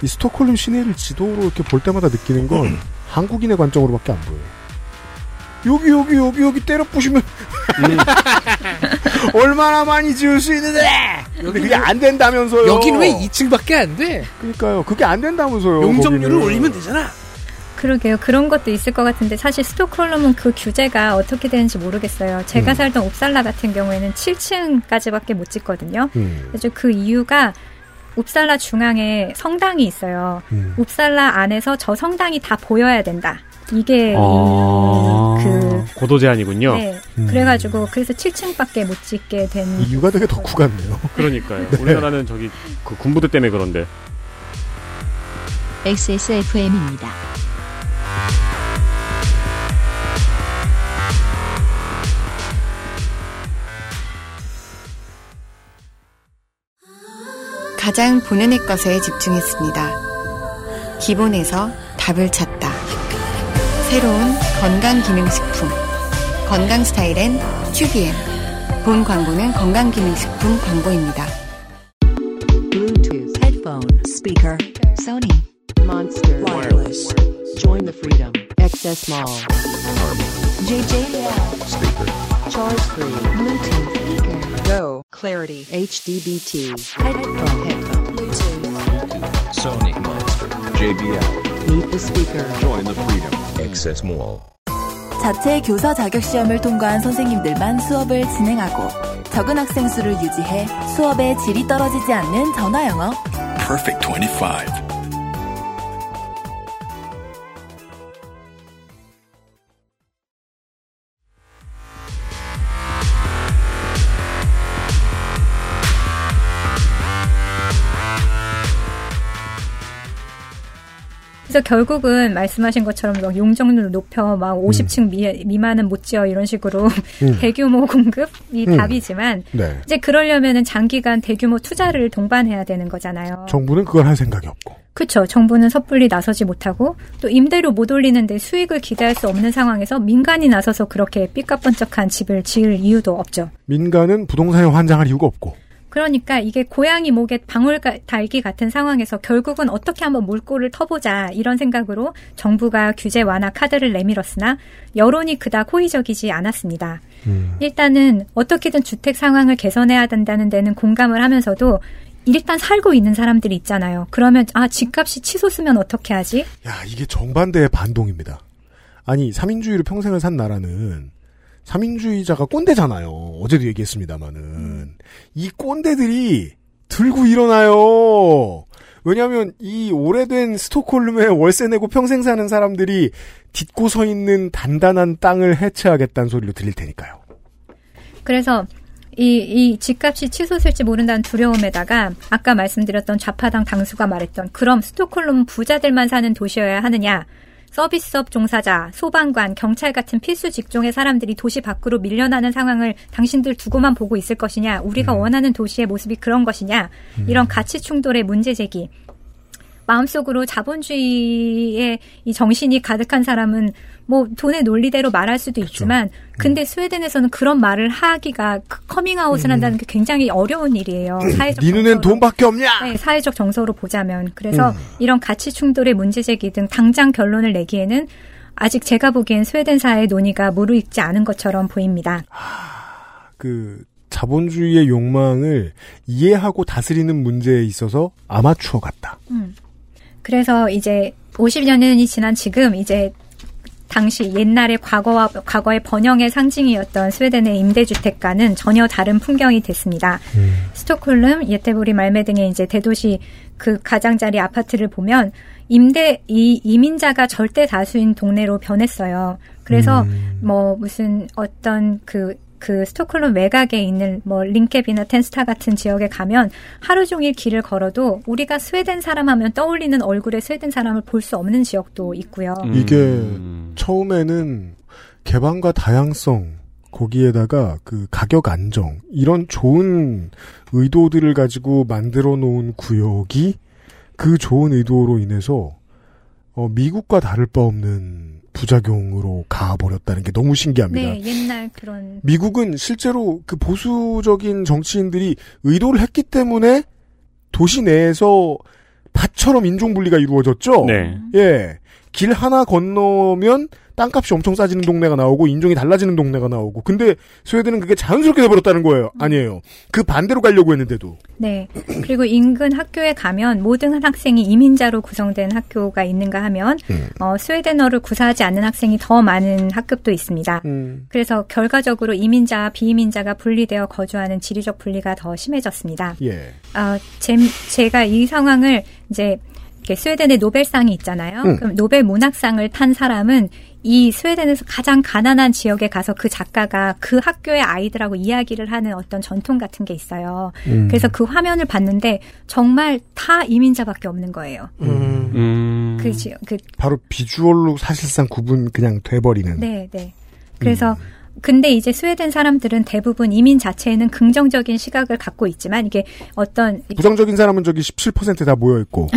이 스톡홀름 시내를 지도로 이렇게 볼 때마다 느끼는 건 한국인의 관점으로밖에 안 보여요. 여기 여기 여기 여기 때려 부시면 얼마나 많이 지을 수 있는데 근데 그게 안 된다면서요 여긴 왜 2층밖에 안 돼? 그러니까요 그게 안 된다면서요 용적률을 거기는. 올리면 되잖아. 그러게요. 그런 것도 있을 것 같은데 사실 스톡홀름은 그 규제가 어떻게 되는지 모르겠어요. 제가 음. 살던 옵살라 같은 경우에는 7층까지밖에 못 짓거든요. 음. 그래서 그 이유가 옵살라 중앙에 성당이 있어요. 음. 옵살라 안에서 저 성당이 다 보여야 된다. 이게 아, 그 고도 제한이군요. 네. 음. 그래가지고 그래서 7층밖에 못 짓게 된 이유가 되게 덕후 같네요 그러니까요. 네. 우리나라는 저기 그 군부대 때문에 그런데. XSFM입니다. 가장 본연의 것에 집중했습니다. 기본에서 답을 찾다. 새로운 건강기능식품. 건강 스타일엔 튜비엔. 본 광고는 건강기능식품 광고입니다. Bluetooth, headphone, speaker, Sony, Monster, Wireless. Join the freedom. Access Mall. JJL. Speaker. Charge free. Bluetooth speaker. Go. Clarity. HDBT. Headphone. Headphone. Bluetooth. Sony Monster. JBL. Meet the speaker. Join the freedom. Access Mall. 자체 교사 자격 시험을 통과한 선생님들만 수업을 진행하고 적은 학생 수를 유지해 수업의 질이 떨어지지 않는 전화 영어. Perfect 25. 그래서 결국은 말씀하신 것처럼 막 용적률 높여 막 50층 미, 미만은 못 지어 이런 식으로 음. 대규모 공급이 음. 답이지만 네 이제 그러려면은 장기간 대규모 투자를 동반해야 되는 거잖아요. 정부는 그걸 할 생각이 없고 그렇죠. 정부는 섣불리 나서지 못하고 또 임대료 못 올리는데 수익을 기대할 수 없는 상황에서 민간이 나서서 그렇게 삐까뻔쩍한 집을 지을 이유도 없죠. 민간은 부동산에 환장할 이유가 없고 그러니까 이게 고양이 목에 방울 가- 달기 같은 상황에서 결국은 어떻게 한번 물꼬를 터보자 이런 생각으로 정부가 규제 완화 카드를 내밀었으나 여론이 그닥 호의적이지 않았습니다. 일단은 어떻게든 주택 상황을 개선해야 된다는 데는 공감을 하면서도 일단 살고 있는 사람들이 있잖아요. 그러면 아 집값이 치솟으면 어떻게 하지? 야 이게 정반대의 반동입니다 아니 삼인주의로 평생을 산 나라는 삼인주의자가 꼰대잖아요. 어제도 얘기했습니다마는. 이 꼰대들이 들고 일어나요. 왜냐하면 이 오래된 스톡홀름에 월세 내고 평생 사는 사람들이 딛고 서 있는 단단한 땅을 해체하겠다는 소리로 들릴 테니까요. 그래서 이, 이 집값이 치솟을지 모른다는 두려움에다가 아까 말씀드렸던 좌파당 당수가 말했던 그럼 스톡홀름 부자들만 사는 도시여야 하느냐 서비스업 종사자, 소방관, 경찰 같은 필수 직종의 사람들이 도시 밖으로 밀려나는 상황을 당신들 두고만 보고 있을 것이냐 우리가 원하는 도시의 모습이 그런 것이냐 이런 가치 충돌의 문제 제기 마음속으로 자본주의의 이 정신이 가득한 사람은 뭐 돈의 논리대로 말할 수도 있지만 근데 스웨덴에서는 그런 말을 하기가 그 커밍아웃을 한다는 게 굉장히 어려운 일이에요. 사회적 네 눈엔 돈밖에 없냐? 네, 사회적 정서로 보자면 그래서 음. 이런 가치 충돌의 문제 제기 등 당장 결론을 내기에는 아직 제가 보기엔 스웨덴 사회의 논의가 무르익지 않은 것처럼 보입니다. 그 자본주의의 욕망을 이해하고 다스리는 문제에 있어서 아마추어 같다. 음. 그래서 이제 50년이 지난 지금 이제 당시 옛날의 과거와 과거의 번영의 상징이었던 스웨덴의 임대주택가는 전혀 다른 풍경이 됐습니다. 스톡홀름, 예테보리, 말메 등의 이제 대도시 그 가장자리 아파트를 보면 임대 이 이민자가 절대 다수인 동네로 변했어요. 그래서 뭐 무슨 어떤 그 그 스톡홀름 외곽에 있는 뭐 링캡이나 텐스타 같은 지역에 가면 하루 종일 길을 걸어도 우리가 스웨덴 사람 하면 떠올리는 얼굴의 스웨덴 사람을 볼 수 없는 지역도 있고요. 이게 처음에는 개방과 다양성 거기에다가 그 가격 안정 이런 좋은 의도들을 가지고 만들어 놓은 구역이 그 좋은 의도로 인해서 어, 미국과 다를 바 없는 부작용으로 가버렸다는 게 너무 신기합니다. 네, 옛날 그런 미국은 실제로 그 보수적인 정치인들이 의도를 했기 때문에 도시 내에서 밭처럼 인종 분리가 이루어졌죠. 네. 예. 길 하나 건너면 땅값이 엄청 싸지는 동네가 나오고 인종이 달라지는 동네가 나오고 근데 스웨덴은 그게 자연스럽게 돼버렸다는 거예요. 아니에요. 그 반대로 가려고 했는데도. 네. 그리고 인근 학교에 가면 모든 학생이 이민자로 구성된 학교가 있는가 하면 음. 어, 스웨덴어를 구사하지 않는 학생이 더 많은 학급도 있습니다. 음. 그래서 결과적으로 이민자와 비이민자가 분리되어 거주하는 지리적 분리가 더 심해졌습니다. 예. 어, 제, 제가 이 상황을 이제 이렇게 스웨덴의 노벨상이 있잖아요. 음. 그럼 노벨 문학상을 탄 사람은 이 스웨덴에서 가장 가난한 지역에 가서 그 작가가 그 학교의 아이들하고 이야기를 하는 어떤 전통 같은 게 있어요. 음. 그래서 그 화면을 봤는데 정말 타 이민자밖에 없는 거예요. 음. 그 지, 그 바로 비주얼로 사실상 구분 그냥 돼버리는. 네, 네. 그래서 근데 이제 스웨덴 사람들은 대부분 이민 자체에는 긍정적인 시각을 갖고 있지만 이게 어떤 부정적인 사람은 저기 17%다 모여 있고.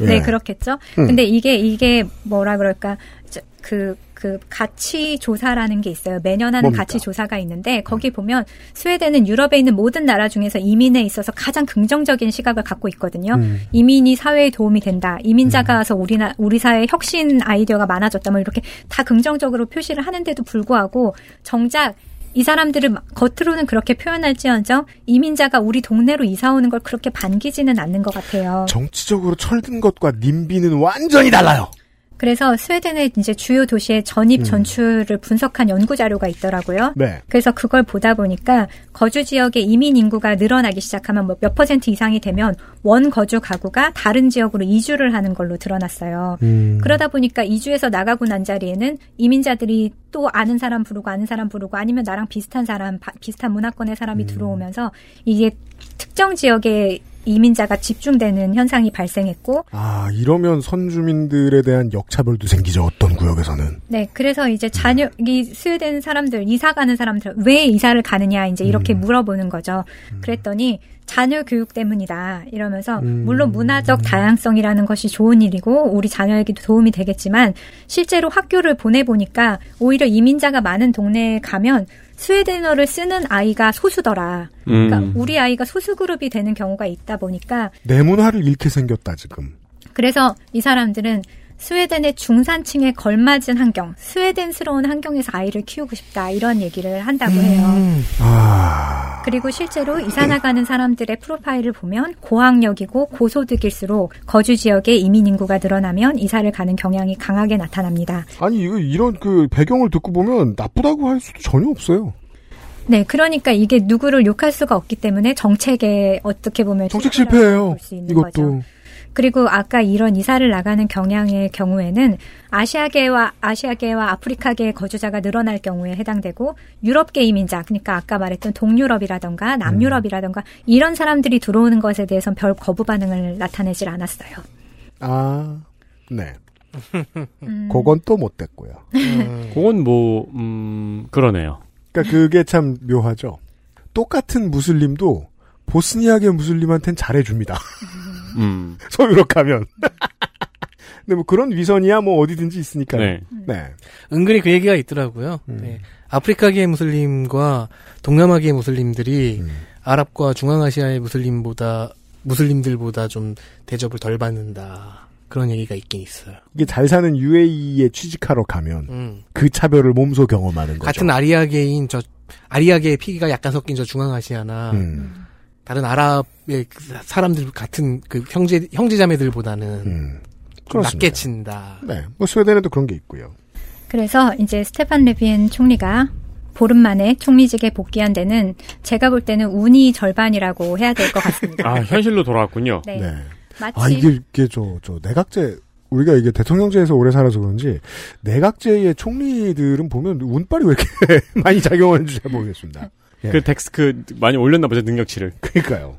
네, 예. 그렇겠죠. 음. 근데 이게 이게 뭐라 그럴까? 저, 그, 그 가치 조사라는 게 있어요. 매년 하는 뭡니까? 가치 조사가 있는데 거기 보면 스웨덴은 유럽에 있는 모든 나라 중에서 이민에 있어서 가장 긍정적인 시각을 갖고 있거든요. 음. 이민이 사회에 도움이 된다. 이민자가 와서 우리나 우리 사회 혁신 아이디어가 많아졌다. 뭐 이렇게 다 긍정적으로 표시를 하는데도 불구하고 정작 이 사람들은 겉으로는 그렇게 표현할지언정 이민자가 우리 동네로 이사 오는 걸 그렇게 반기지는 않는 것 같아요. 정치적으로 철든 것과 님비는 완전히 달라요. 그래서 스웨덴의 이제 주요 도시의 전입 음. 전출을 분석한 연구 자료가 있더라고요. 네. 그래서 그걸 보다 보니까 거주 지역의 이민 인구가 늘어나기 시작하면 뭐 몇 퍼센트 이상이 되면 원 거주 가구가 다른 지역으로 이주를 하는 걸로 드러났어요. 음. 그러다 보니까 이주해서 나가고 난 자리에는 이민자들이 또 아는 사람 부르고 아는 사람 부르고 아니면 나랑 비슷한 사람 바- 비슷한 문화권의 사람이 들어오면서 이게 특정 지역에 이민자가 집중되는 현상이 발생했고 아, 이러면 선주민들에 대한 역차별도 생기죠. 어떤 구역에서는. 네, 그래서 이제 자녀, 이 스웨덴 사람들, 이사 가는 사람들, 왜 이사를 가느냐, 이제 이렇게 물어보는 거죠. 그랬더니, 자녀 교육 때문이다. 이러면서, 물론 문화적 다양성이라는 것이 좋은 일이고, 우리 자녀에게도 도움이 되겠지만, 실제로 학교를 보내 보니까, 오히려 이민자가 많은 동네에 가면, 스웨덴어를 쓰는 아이가 소수더라. 그러니까 음. 우리 아이가 소수 그룹이 되는 경우가 있다 보니까 내 문화를 잃게 생겼다, 지금. 그래서 이 사람들은 스웨덴의 중산층에 걸맞은 환경, 스웨덴스러운 환경에서 아이를 키우고 싶다 이런 얘기를 한다고 해요. 아. 그리고 실제로 이사 나가는 사람들의 프로파일을 보면 고학력이고 고소득일수록 거주 지역에 이민 인구가 늘어나면 이사를 가는 경향이 강하게 나타납니다. 아니, 이거 이런 그 배경을 듣고 보면 나쁘다고 할 수도 전혀 없어요. 네, 그러니까 이게 누구를 욕할 수가 없기 때문에 정책에 어떻게 보면 정책 실패예요. 이것도. 거죠. 그리고 아까 이런 이사를 나가는 경향의 경우에는 아시아계와 아시아계와 아프리카계 거주자가 늘어날 경우에 해당되고 유럽계 이민자 그러니까 아까 말했던 동유럽이라던가 남유럽이라던가 이런 사람들이 들어오는 것에 대해서는 별 거부 반응을 나타내질 않았어요. 아, 네. 음. 그건 또 못 됐고요. 그건 뭐, 음, 그러네요. 그러니까 그게 참 묘하죠. 똑같은 무슬림도 보스니아계 무슬림한텐 잘해줍니다. 음. 서유럽하면. 근데 뭐 그런 위선이야 뭐 어디든지 있으니까요. 네. 네. 은근히 그 얘기가 있더라고요. 음. 네. 아프리카계 무슬림과 동남아계 무슬림들이 음. 아랍과 중앙아시아의 무슬림보다 무슬림들보다 좀 대접을 덜 받는다. 그런 얘기가 있긴 있어요. 이게 잘 사는 UAE에 취직하러 가면 음. 그 차별을 몸소 경험하는 거죠. 같은 아리아계인 저 아리아계의 피가 약간 섞인 저 중앙아시아나 음. 다른 아랍의 그 사람들 같은 그 형제 형제자매들보다는 좀 음. 낮게 친다. 네. 뭐 스웨덴에도 그런 게 있고요. 그래서 이제 스테판 레빈 총리가 보름 만에 총리직에 복귀한 데는 제가 볼 때는 운이 절반이라고 해야 될 것 같습니다. 아, 현실로 돌아왔군요. 네. 마치 아 이게 이게 저 저 내각제 우리가 이게 대통령제에서 오래 살아서 그런지 내각제의 총리들은 보면 운빨이 왜 이렇게 많이 작용하는지 잘 모르겠습니다. 예. 그 dex 그 많이 올렸나 보죠 능력치를. 그러니까요.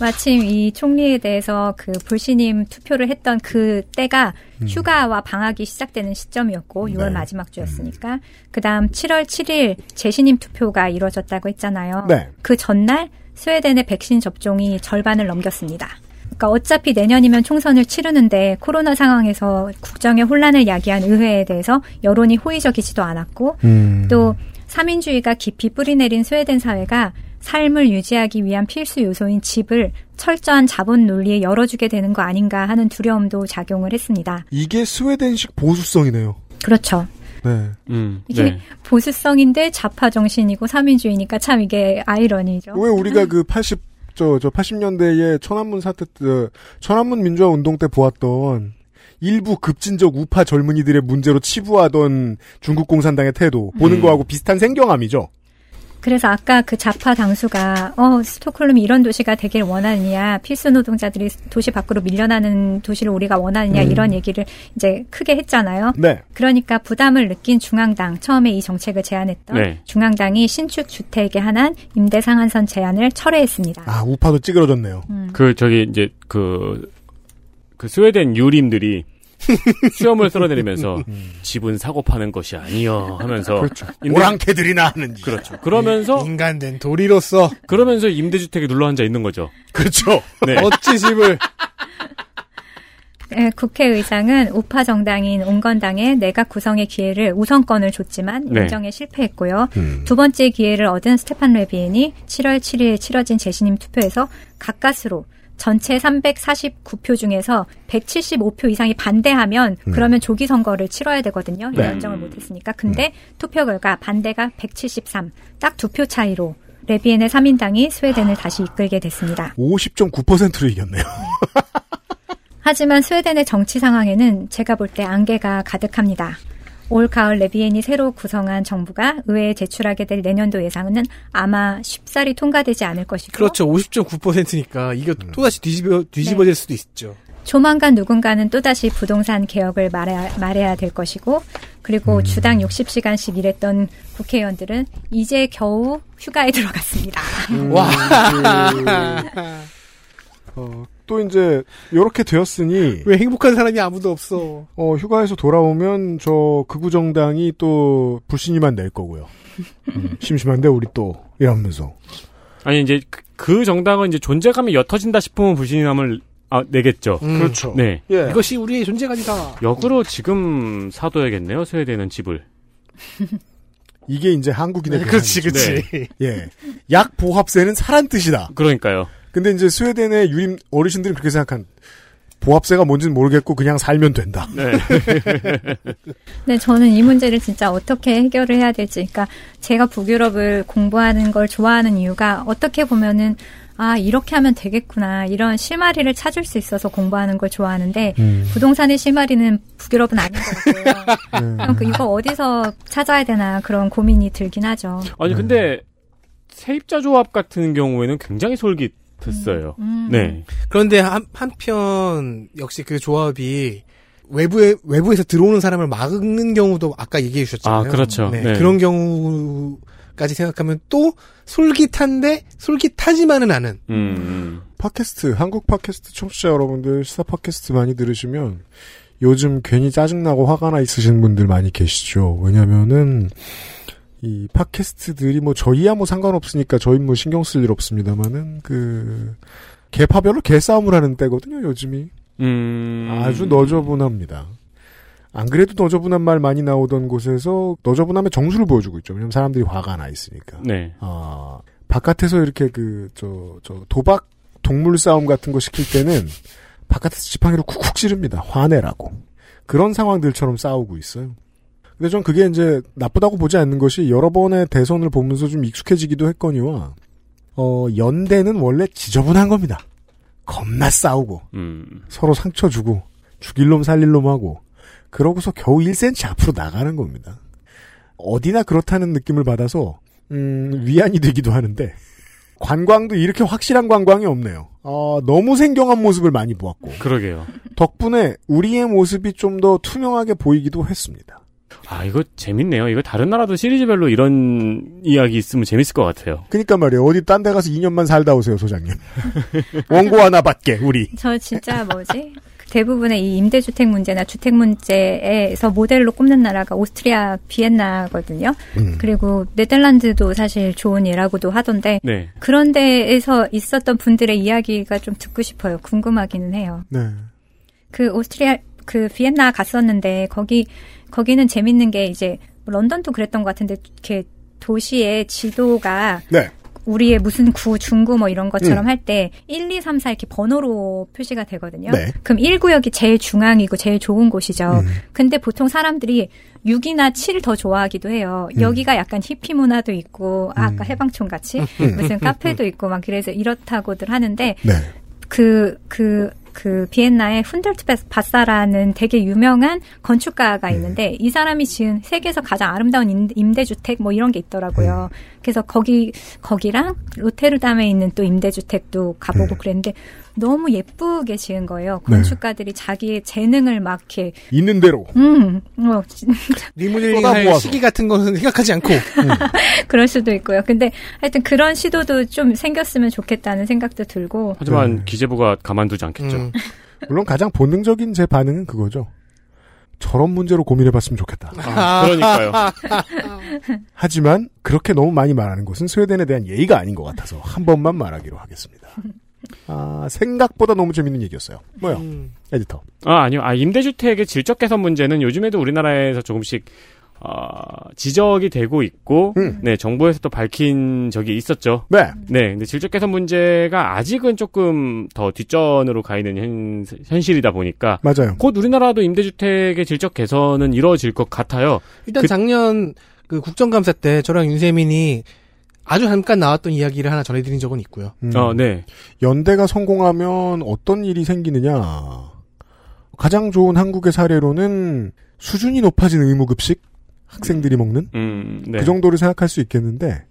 마침 이 총리에 대해서 그 불신임 투표를 했던 그 때가 음. 휴가와 방학이 시작되는 시점이었고 네. 6월 마지막 주였으니까 그다음 7월 7일 재신임 투표가 이루어졌다고 했잖아요. 네. 그 전날 스웨덴의 백신 접종이 절반을 넘겼습니다. 그러니까 어차피 내년이면 총선을 치르는데 코로나 상황에서 국정의 혼란을 야기한 의회에 대해서 여론이 호의적이지도 않았고 음. 또 삼인주의가 깊이 뿌리내린 스웨덴 사회가 삶을 유지하기 위한 필수 요소인 집을 철저한 자본 논리에 열어주게 되는 거 아닌가 하는 두려움도 작용을 했습니다. 이게 스웨덴식 보수성이네요. 그렇죠. 네. 음, 이게 보수성인데 좌파 정신이고 삼인주의니까 참 이게 아이러니죠. 왜 우리가 그 80, 저, 저 80년대에 천안문 사태, 때, 천안문 민주화 운동 때 보았던 일부 급진적 우파 젊은이들의 문제로 치부하던 중국 공산당의 태도, 보는 음. 거하고 비슷한 생경함이죠. 그래서 아까 그 좌파 당수가 어 스톡홀름이 이런 도시가 되길 원하느냐 필수 노동자들이 도시 밖으로 밀려나는 도시를 우리가 원하느냐 음. 이런 얘기를 이제 크게 했잖아요. 네. 그러니까 부담을 느낀 중앙당 처음에 이 정책을 제안했던 네. 중앙당이 신축 주택에 한한 임대 상한선 제안을 철회했습니다. 아, 우파도 찌그러졌네요. 그 저기 이제 그, 그 스웨덴 유림들이 수염을 쓸어내리면서 집은 사고 파는 것이 아니여 하면서 그렇죠. 임대- 오랑캐들이나 하는지. 그렇죠. 그러면서 인간된 도리로서 그러면서 임대주택에 눌러 앉아 있는 거죠. 그렇죠. 네. 어찌 집을 예, 국회의장은 우파 정당인 온건당에 내각 구성의 기회를 우선권을 줬지만 네. 연정에 실패했고요. 음. 두 번째 기회를 얻은 스테판 레비엔이 7월 7일 치러진 재신임 투표에서 가까스로 전체 349표 중에서 175표 이상이 반대하면 음. 그러면 조기 선거를 치러야 되거든요. 네. 연정을 못했으니까. 근데 투표 결과 반대가 173, 딱 두 표 차이로 레비엔의 사민당이 스웨덴을 다시 이끌게 됐습니다. 50.9%로 이겼네요. 하지만 스웨덴의 정치 상황에는 제가 볼 때 안개가 가득합니다. 올 가을 레비엔이 새로 구성한 정부가 의회에 제출하게 될 내년도 예상은 아마 쉽사리 통과되지 않을 것이고 그렇죠. 50.9%니까 이게 음. 또다시 뒤집어 뒤집어질 수도 있죠. 조만간 누군가는 또다시 부동산 개혁을 말해야, 말해야 될 것이고 그리고 주당 60시간씩 일했던 국회의원들은 이제 겨우 휴가에 들어갔습니다. 와. 어, 또 이제 이렇게 되었으니 왜 행복한 사람이 아무도 없어? 어, 휴가에서 돌아오면 저 극우 정당이 또 불신이만 낼 거고요. 음, 심심한데 우리 또 이러면서 아니 이제 그, 그 정당은 이제 존재감이 옅어진다 싶으면 불신임을 아, 내겠죠. 음. 그렇죠. 네. 예. 이것이 우리의 존재감이다. 역으로 지금 사둬야겠네요. 스웨덴은 집을. 이게 이제 한국인의 네, 그렇지. 그렇지. 예. 약 보합세는 사란 뜻이다. 그러니까요. 근데 이제 스웨덴의 유림 어르신들은 그렇게 생각한 보합세가 뭔지는 모르겠고 그냥 살면 된다. 네. 네, 저는 이 문제를 진짜 어떻게 해결을 해야 될지. 그러니까 제가 북유럽을 공부하는 걸 좋아하는 이유가 어떻게 보면은 아, 이렇게 하면 되겠구나. 이런 실마리를 찾을 수 있어서 공부하는 걸 좋아하는데 음. 부동산의 실마리는 북유럽은 아닌 것 같고요. 네. 그럼 그 이거 어디서 찾아야 되나 그런 고민이 들긴 하죠. 아니 근데 세입자 조합 같은 경우에는 굉장히 솔깃 했어요. 음. 네. 그런데 한, 한편 역시 그 조합이 외부에 외부에서 들어오는 사람을 막는 경우도 아까 얘기해 주셨잖아요. 아, 그렇죠. 네, 네. 그런 경우까지 생각하면 또 솔깃한데 솔깃하지만은 않은. 음. 팟캐스트 한국 팟캐스트 청취자 여러분들 시사 팟캐스트 많이 들으시면 요즘 괜히 짜증나고 화가 나 있으신 분들 많이 계시죠. 왜냐면은 이 팟캐스트들이 뭐 저희야 뭐 상관없으니까 저희 뭐 신경 쓸 일 없습니다만은 그 개파별로 개싸움을 하는 때거든요. 요즘이 음. 아주 너저분합니다. 안 그래도 너저분한 말 많이 나오던 곳에서 너저분함의 정수를 보여주고 있죠. 왜냐면 사람들이 화가 나 있으니까. 네. 아, 바깥에서 이렇게 그, 저, 저, 도박 동물 싸움 같은 거 시킬 때는 바깥에서 지팡이로 쿡쿡 찌릅니다. 화내라고. 그런 상황들처럼 싸우고 있어요. 근데 전 그게 이제 나쁘다고 보지 않는 것이 여러 번의 대선을 보면서 좀 익숙해지기도 했거니와, 어, 연대는 원래 지저분한 겁니다. 겁나 싸우고, 음. 서로 상처 주고, 죽일 놈 살릴 놈 하고, 그러고서 겨우 1cm 앞으로 나가는 겁니다. 어디나 그렇다는 느낌을 받아서, 음, 위안이 되기도 하는데, 관광도 이렇게 확실한 관광이 없네요. 어, 너무 생경한 모습을 많이 보았고, 그러게요. 덕분에 우리의 모습이 좀 더 투명하게 보이기도 했습니다. 아, 이거 재밌네요. 이거 다른 나라도 시리즈별로 이런 이야기 있으면 재밌을 것 같아요. 그니까 말이에요. 어디 딴 데 가서 2년만 살다 오세요, 소장님. 원고 하나 받게, 우리. 저 진짜 뭐지? 대부분의 이 임대주택 문제나 주택 문제에서 모델로 꼽는 나라가 오스트리아, 비엔나거든요. 음. 그리고 네덜란드도 사실 좋은 예라고도 하던데 네. 그런 데에서 있었던 분들의 이야기가 좀 듣고 싶어요. 궁금하기는 해요. 네. 그 오스트리아 그 비엔나 갔었는데 거기 거기는 재밌는 게 이제 런던도 그랬던 것 같은데 이렇게 도시의 지도가 네. 우리의 무슨 구, 중구 뭐 이런 것처럼 음. 할때 1, 2, 3, 4 이렇게 번호로 표시가 되거든요. 네. 그럼 1구역이 제일 중앙이고 제일 좋은 곳이죠. 음. 근데 보통 사람들이 6이나 7 더 좋아하기도 해요. 음. 여기가 약간 히피 문화도 있고 아, 아까 해방촌 같이 음. 무슨 카페도 있고 막 그래서 이렇다고들 하는데 네. 그, 그, 그, 비엔나에 훈델트 바사라는 되게 유명한 건축가가 네. 있는데, 이 사람이 지은 세계에서 가장 아름다운 임- 임대주택 뭐 이런 게 있더라고요. 네. 그래서 거기, 거기랑 로테르담에 있는 또 임대주택도 가보고 그랬는데, 너무 예쁘게 지은 거예요. 네. 건축가들이 자기의 재능을 막 이렇게, 있는 대로. 음, 뭐, 리모델링 할 쏟아부어서. 시기 같은 거는 생각하지 않고. 그럴 수도 있고요. 근데 하여튼 그런 시도도 좀 생겼으면 좋겠다는 생각도 들고, 하지만 네. 기재부가 가만두지 않겠죠. 음. 물론 가장 본능적인 제 반응은 그거죠. 저런 문제로 고민해봤으면 좋겠다. 아, 그러니까요. 하지만 그렇게 너무 많이 말하는 것은 스웨덴에 대한 예의가 아닌 것 같아서 한 번만 말하기로 하겠습니다. 아, 생각보다 너무 재밌는 얘기였어요. 뭐요? 음. 에디터. 아, 아니요. 아, 임대주택의 질적 개선 문제는 요즘에도 우리나라에서 조금씩 어, 지적이 되고 있고, 음. 네, 정부에서도 밝힌 적이 있었죠. 네. 네, 근데 질적 개선 문제가 아직은 조금 더 뒷전으로 가 있는 현, 현실이다 보니까, 맞아요. 곧 우리나라도 임대주택의 질적 개선은 이루어질 것 같아요. 일단 그- 작년 그 국정감사 때 저랑 윤세민이 아주 잠깐 나왔던 이야기를 하나 전해드린 적은 있고요. 음. 어, 네. 연대가 성공하면 어떤 일이 생기느냐. 가장 좋은 한국의 사례로는 수준이 높아진 의무급식 학생들이 먹는 음, 네. 그 정도를 생각할 수 있겠는데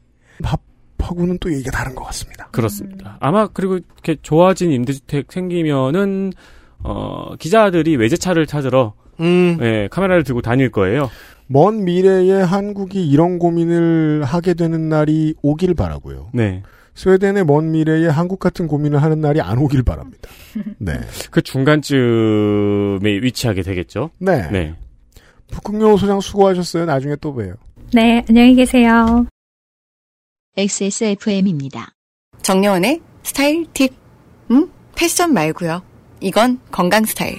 밥하고는 또 얘기가 다른 것 같습니다. 그렇습니다. 아마 그리고 이렇게 좋아진 임대주택 생기면은 어 기자들이 외제차를 찾으러 음. 예, 카메라를 들고 다닐 거예요. 먼 미래에 한국이 이런 고민을 하게 되는 날이 오길 바라고요. 네. 스웨덴의 먼 미래에 한국 같은 고민을 하는 날이 안 오길 바랍니다. 네. 그 중간쯤에 위치하게 되겠죠. 네. 네. 북극여우 소장 수고하셨어요. 나중에 또 봬요. 네, 안녕히 계세요. XSFM입니다. 정려원의 스타일 팁. 음? 패션 말고요. 이건 건강 스타일.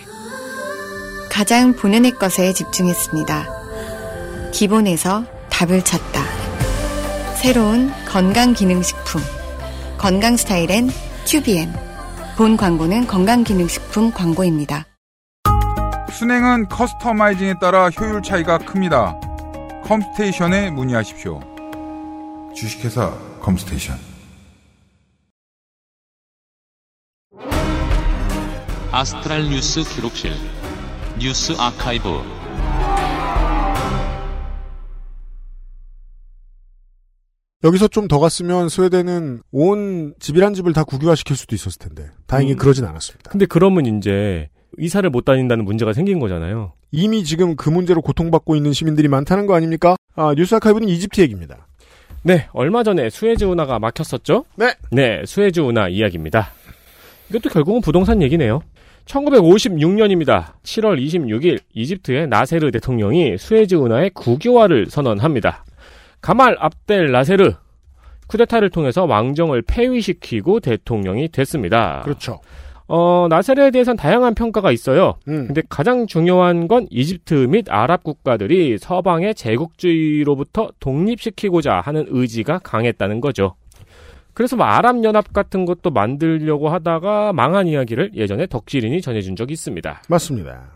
가장 본연의 것에 집중했습니다. 기본에서 답을 찾다. 새로운 건강기능식품. 건강 스타일엔 튜비엔. 본 광고는 건강기능식품 광고입니다. 순행은 customizing에 따라 효율 차이가 큽니다. 컴스테이션에 문의하십시오. 주식회사 컴스테이션. 아스트랄 뉴스 기록실 뉴스 아카이브 여기서 좀 더 갔으면 스웨덴은 온 집이란 집을 다 국유화시킬 수도 있었을 텐데 다행히 음. 그러진 않았습니다. 근데 그러면 이제 이사를 못 다닌다는 문제가 생긴 거잖아요. 이미 지금 그 문제로 고통받고 있는 시민들이 많다는 거 아닙니까? 아, 뉴스 아카이브는 이집트 얘기입니다. 네, 얼마 전에 수에즈 운하가 막혔었죠? 네. 네, 수에즈 운하 이야기입니다. 이것도 결국은 부동산 얘기네요. 1956년입니다. 7월 26일 이집트의 나세르 대통령이 수에즈 운하의 국유화를 선언합니다. 가말 압델 나세르 쿠데타를 통해서 왕정을 폐위시키고 대통령이 됐습니다. 그렇죠. 어, 나세르에 대해서는 다양한 평가가 있어요. 음. 근데 가장 중요한 건 이집트 및 아랍 국가들이 서방의 제국주의로부터 독립시키고자 하는 의지가 강했다는 거죠. 그래서 뭐 아랍 연합 같은 것도 만들려고 하다가 망한 이야기를 예전에 덕질인이 전해준 적이 있습니다. 맞습니다.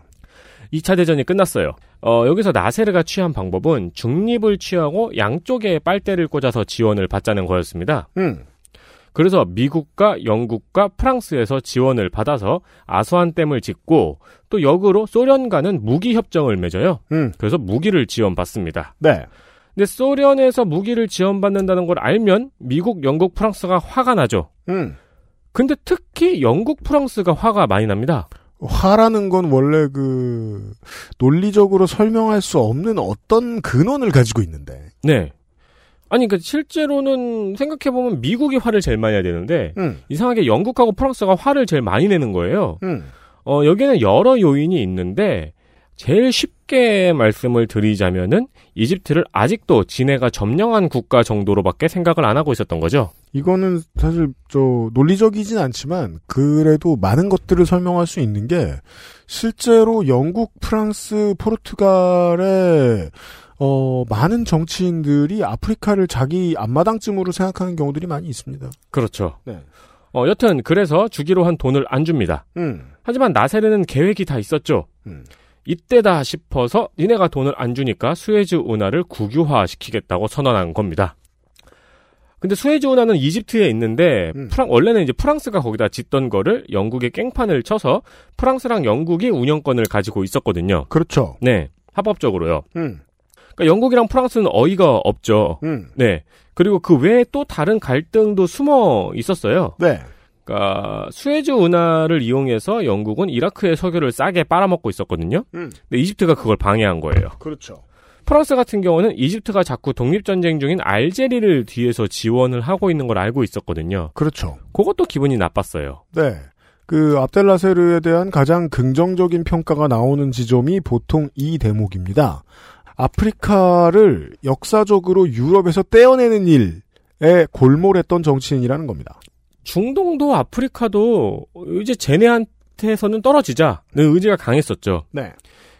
2차 대전이 끝났어요. 어, 여기서 나세르가 취한 방법은 중립을 취하고 양쪽에 빨대를 꽂아서 지원을 받자는 거였습니다. 음. 그래서 미국과 영국과 프랑스에서 지원을 받아서 아수안댐을 짓고 또 역으로 소련과는 무기 협정을 맺어요. 음. 그래서 무기를 지원받습니다. 네. 근데 소련에서 무기를 지원받는다는 걸 알면 미국, 영국, 프랑스가 화가 나죠. 음. 근데 특히 영국, 프랑스가 화가 많이 납니다. 화라는 건 원래 그 논리적으로 설명할 수 없는 어떤 근원을 가지고 있는데. 네. 아니, 그러니까 실제로는 생각해 보면 미국이 화를 제일 많이 해야 되는데, 음. 이상하게 영국하고 프랑스가 화를 제일 많이 내는 거예요. 음. 어, 여기에는 여러 요인이 있는데, 제일 쉽게 말씀을 드리자면은, 이집트를 아직도 지네가 점령한 국가 정도로밖에 생각을 안 하고 있었던 거죠. 이거는 사실 저 논리적이진 않지만 그래도 많은 것들을 설명할 수 있는 게 실제로 영국, 프랑스, 포르투갈의 어, 많은 정치인들이 아프리카를 자기 앞마당쯤으로 생각하는 경우들이 많이 있습니다. 그렇죠. 네. 어, 여튼 그래서 주기로 한 돈을 안 줍니다. 음. 하지만 나세르는 계획이 다 있었죠. 음. 이때다 싶어서 니네가 돈을 안 주니까 수에즈 운하를 국유화 시키겠다고 선언한 겁니다. 근데 수에즈 운하는 이집트에 있는데 음. 프랑 원래는 이제 프랑스가 거기다 짓던 거를 영국에 깽판을 쳐서 프랑스랑 영국이 운영권을 가지고 있었거든요. 그렇죠. 네. 합법적으로요. 음. 그러니까 영국이랑 프랑스는 어이가 없죠. 음. 네. 그리고 그 외에 또 다른 갈등도 숨어 있었어요. 네. 그러니까 수에즈 운하를 이용해서 영국은 이라크의 석유를 싸게 빨아먹고 있었거든요. 음. 근데 이집트가 그걸 방해한 거예요. 그렇죠. 프랑스 같은 경우는 이집트가 자꾸 독립전쟁 중인 알제리를 뒤에서 지원을 하고 있는 걸 알고 있었거든요. 그렇죠. 그것도 기분이 나빴어요. 네. 그 압델라세르에 대한 가장 긍정적인 평가가 나오는 지점이 보통 이 대목입니다. 아프리카를 역사적으로 유럽에서 떼어내는 일에 골몰했던 정치인이라는 겁니다. 중동도 아프리카도 이제 쟤네한테서는 떨어지자는 의지가 강했었죠. 네.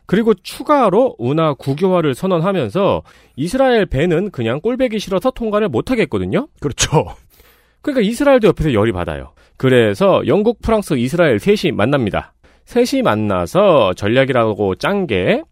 그리고 추가로 운하 국유화를 선언하면서 이스라엘 배는 그냥 꼴배기 싫어서 통과를 못하겠거든요. 그렇죠. 그러니까 이스라엘도 옆에서 열이 받아요. 그래서 영국, 프랑스, 이스라엘 셋이 만납니다. 셋이 만나서 전략이라고 짠 게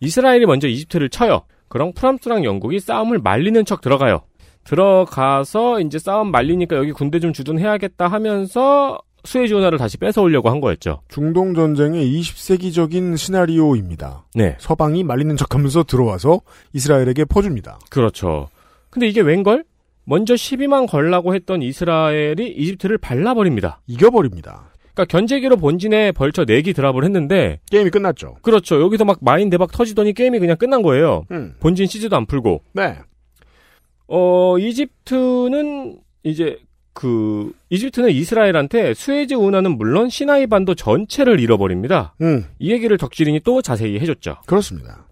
이스라엘이 먼저 이집트를 쳐요. 그럼 프랑스랑 영국이 싸움을 말리는 척 들어가요. 들어가서 이제 싸움 말리니까 여기 군대 좀 주둔해야겠다 하면서 수에즈 운하를 다시 뺏어오려고 한 거였죠. 중동 전쟁의 20세기적인 시나리오입니다. 네. 서방이 말리는 척하면서 들어와서 이스라엘에게 퍼줍니다. 그렇죠. 근데 이게 웬걸? 먼저 12만 걸라고 했던 이스라엘이 이집트를 발라버립니다. 이겨버립니다. 그러니까 견제기로 본진에 벌쳐 4기 드랍을 했는데 게임이 끝났죠. 그렇죠. 여기서 막 마인 대박 터지더니 게임이 그냥 끝난 거예요. 음. 본진 시즈도 안 풀고. 네. 어, 이집트는 이제 그 이집트는 이스라엘한테 수에즈 운하는 물론 시나이 반도 전체를 잃어버립니다. 음. 이 얘기를 덕질인이 또 자세히 해줬죠. 그렇습니다.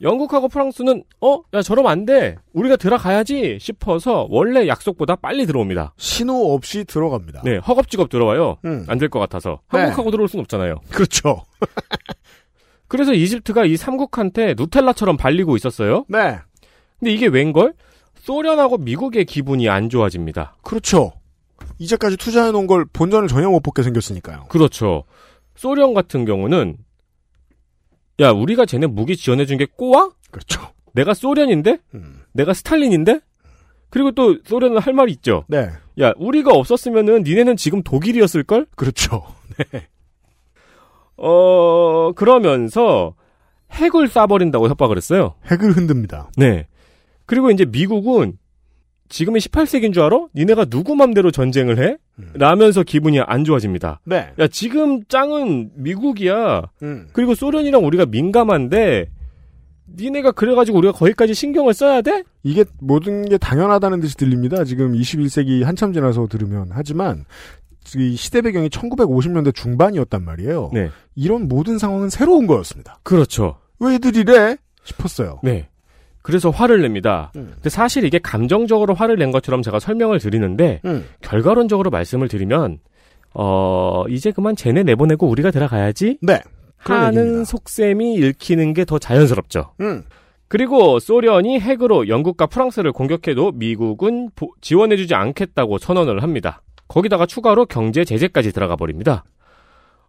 영국하고 프랑스는 어, 야 저러면 안 돼. 우리가 들어가야지 싶어서 원래 약속보다 빨리 들어옵니다. 신호 없이 들어갑니다. 네, 허겁지겁 들어와요. 음. 안될 것 같아서 네. 한국하고 들어올 순 없잖아요. 그렇죠. 그래서 이집트가 이 삼국한테 누텔라처럼 발리고 있었어요. 네. 근데 이게 웬걸? 소련하고 미국의 기분이 안 좋아집니다. 그렇죠. 이제까지 투자해 놓은 걸 본전을 전혀 못 뽑게 생겼으니까요. 그렇죠. 소련 같은 경우는 야 우리가 쟤네 무기 지원해 준 게 꼬아? 그렇죠. 내가 소련인데? 음. 내가 스탈린인데? 그리고 또 소련은 할 말이 있죠. 네. 야 우리가 없었으면은 니네는 지금 독일이었을 걸? 그렇죠. 네. 어 그러면서 핵을 쏴버린다고 협박을 했어요. 핵을 흔듭니다. 네. 그리고 이제 미국은 지금이 18세기인 줄 알아? 니네가 누구 맘대로 전쟁을 해? 라면서 기분이 안 좋아집니다. 네. 야, 지금 짱은 미국이야. 음. 그리고 소련이랑 우리가 민감한데, 니네가 그래가지고 우리가 거기까지 신경을 써야 돼? 이게 모든 게 당연하다는 듯이 들립니다. 지금 21세기 한참 지나서 들으면. 하지만 이 시대 배경이 1950년대 중반이었단 말이에요. 네. 이런 모든 상황은 새로운 거였습니다. 그렇죠. 왜 이들이래? 싶었어요. 네. 그래서 화를 냅니다. 음. 근데 사실 이게 감정적으로 화를 낸 것처럼 제가 설명을 드리는데, 음. 결과론적으로 말씀을 드리면, 어, 이제 그만 쟤네 내보내고 우리가 들어가야지? 네. 하는 얘기입니다. 속셈이 읽히는 게 더 자연스럽죠. 음. 그리고 소련이 핵으로 영국과 프랑스를 공격해도 미국은 보- 지원해주지 않겠다고 선언을 합니다. 거기다가 추가로 경제 제재까지 들어가 버립니다.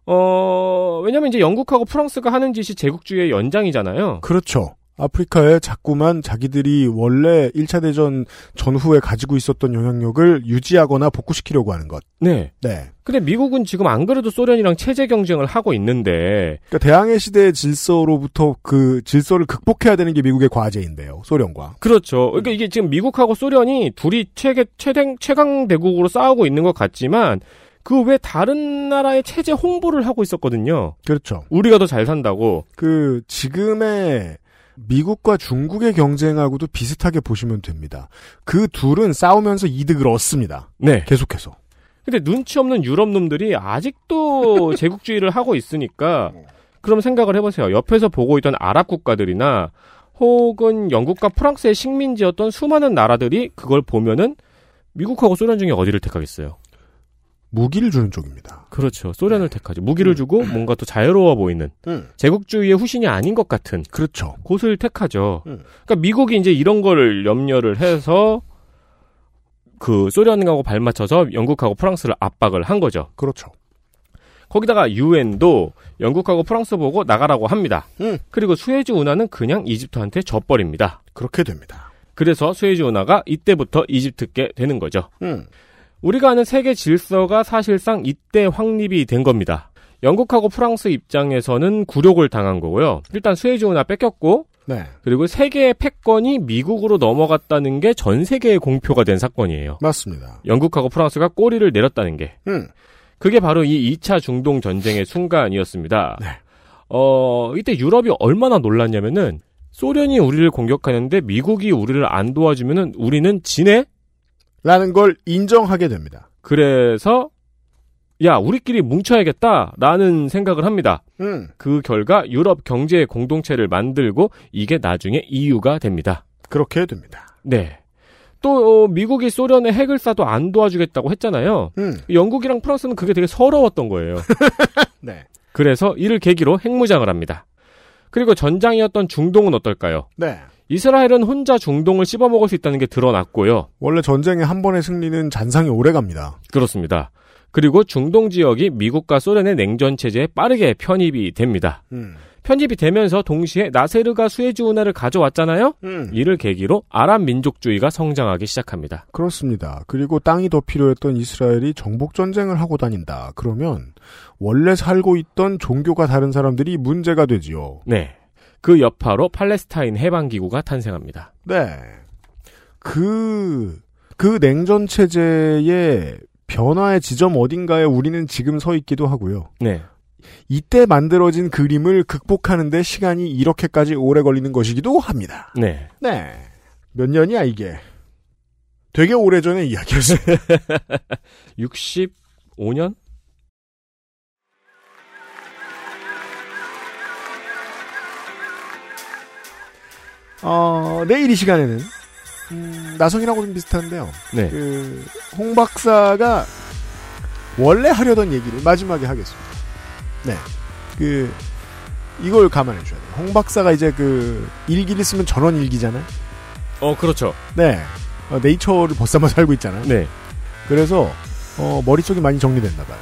어, 왜냐면 이제 영국하고 프랑스가 하는 짓이 제국주의의 연장이잖아요. 그렇죠. 아프리카에 자꾸만 자기들이 원래 1차 대전 전후에 가지고 있었던 영향력을 유지하거나 복구시키려고 하는 것. 네. 네. 근데 미국은 지금 안 그래도 소련이랑 체제 경쟁을 하고 있는데, 그러니까 대항해 시대의 질서로부터 그 질서를 극복해야 되는 게 미국의 과제인데요. 소련과. 그렇죠. 그러니까 이게 지금 미국하고 소련이 둘이 최대, 최대, 최강 대국으로 싸우고 있는 것 같지만, 그외 다른 나라의 체제 홍보를 하고 있었거든요. 그렇죠. 우리가 더 잘 산다고. 그 지금의 미국과 중국의 경쟁하고도 비슷하게 보시면 됩니다. 그 둘은 싸우면서 이득을 얻습니다. 네. 계속해서. 근데 눈치 없는 유럽 놈들이 아직도 제국주의를 하고 있으니까 그럼 생각을 해보세요. 옆에서 보고 있던 아랍 국가들이나 혹은 영국과 프랑스의 식민지였던 수많은 나라들이 그걸 보면은 미국하고 소련 중에 어디를 택하겠어요? 무기를 주는 쪽입니다. 그렇죠. 소련을 택하죠. 무기를 주고 뭔가 또 자유로워 보이는 음. 제국주의의 후신이 아닌 것 같은 그렇죠. 곳을 택하죠. 음. 그러니까 미국이 이제 이런 거를 염려를 해서 그 소련하고 발맞춰서 영국하고 프랑스를 압박을 한 거죠. 그렇죠. 거기다가 유엔도 영국하고 프랑스 보고 나가라고 합니다. 음. 그리고 수에즈 운하는 그냥 이집트한테 져버립니다. 그렇게 됩니다. 그래서 수에즈 운하가 이때부터 이집트께 되는 거죠. 음. 우리가 아는 세계 질서가 사실상 이때 확립이 된 겁니다. 영국하고 프랑스 입장에서는 굴욕을 당한 거고요. 일단 수에즈 운하 뺏겼고 네. 그리고 세계의 패권이 미국으로 넘어갔다는 게 전 세계에 공표가 된 사건이에요. 맞습니다. 영국하고 프랑스가 꼬리를 내렸다는 게. 음. 그게 바로 이 2차 중동 전쟁의 순간이었습니다. 네. 어, 이때 유럽이 얼마나 놀랐냐면은 소련이 우리를 공격하는데 미국이 우리를 안 도와주면은 우리는 지네? 라는 걸 인정하게 됩니다. 그래서 야, 우리끼리 뭉쳐야겠다라는 생각을 합니다. 음. 그 결과 유럽 경제 공동체를 만들고 이게 나중에 EU가 됩니다. 그렇게 됩니다. 네. 또 어, 미국이 소련의 핵을 쏴도 안 도와주겠다고 했잖아요. 음. 영국이랑 프랑스는 그게 되게 서러웠던 거예요. 네. 그래서 이를 계기로 핵무장을 합니다. 그리고 전장이었던 중동은 어떨까요? 네. 이스라엘은 혼자 중동을 씹어먹을 수 있다는 게 드러났고요. 원래 전쟁의 한 번의 승리는 잔상이 오래 갑니다. 그렇습니다. 그리고 중동 지역이 미국과 소련의 냉전 체제에 빠르게 편입이 됩니다. 음. 편입이 되면서 동시에 나세르가 수에즈 운하를 가져왔잖아요. 음. 이를 계기로 아랍 민족주의가 성장하기 시작합니다. 그렇습니다. 그리고 땅이 더 필요했던 이스라엘이 정복 전쟁을 하고 다닌다. 그러면 원래 살고 있던 종교가 다른 사람들이 문제가 되지요. 네. 그 여파로 팔레스타인 해방기구가 탄생합니다. 네. 그, 그 냉전 체제의 변화의 지점 어딘가에 우리는 지금 서 있기도 하고요. 네. 이때 만들어진 그림을 극복하는데 시간이 이렇게까지 오래 걸리는 것이기도 합니다. 네. 네. 몇 년이야, 이게? 되게 오래 전의 이야기였어요. 65년? 어, 내일 이 시간에는, 음, 나성이라고 좀 비슷한데요. 네. 그, 홍 박사가 원래 하려던 얘기를 마지막에 하겠습니다. 네. 그, 이걸 감안해 주셔야 돼요. 홍 박사가 이제 그, 일기를 쓰면 전원 일기잖아요? 어, 그렇죠. 네. 어, 네이처를 벗삼아 살고 있잖아요. 네. 그래서, 어, 머릿속이 많이 정리됐나 봐요.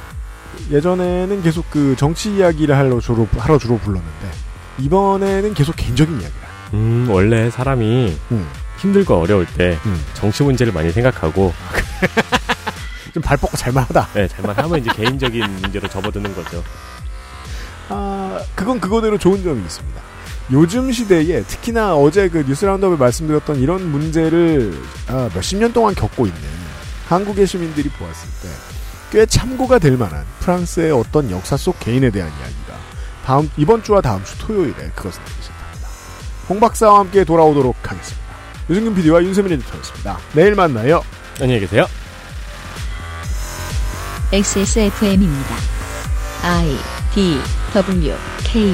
예전에는 계속 그 정치 이야기를 하러 주로, 하러 주로 불렀는데, 이번에는 계속 개인적인 이야기를. 음, 원래 사람이 음. 힘들고 어려울 때 정치 문제를 많이 생각하고 좀 발 뻗고 잘만하다. 네, 잘만하면 이제 개인적인 문제로 접어드는 거죠. 아, 그건 그거대로 좋은 점이 있습니다. 요즘 시대에 특히나 어제 그 뉴스 라운드업에 말씀드렸던 이런 문제를 아, 몇십 년 동안 겪고 있는 한국의 시민들이 보았을 때 꽤 참고가 될 만한 프랑스의 어떤 역사 속 개인에 대한 이야기가 다음 이번 주와 다음 주 토요일에 시작합니다. 홍 박사와 함께 돌아오도록 하겠습니다. 유승균 PD와 윤세민 에디터였습니다. 내일 만나요. 안녕히 계세요. XSFM입니다. I D W K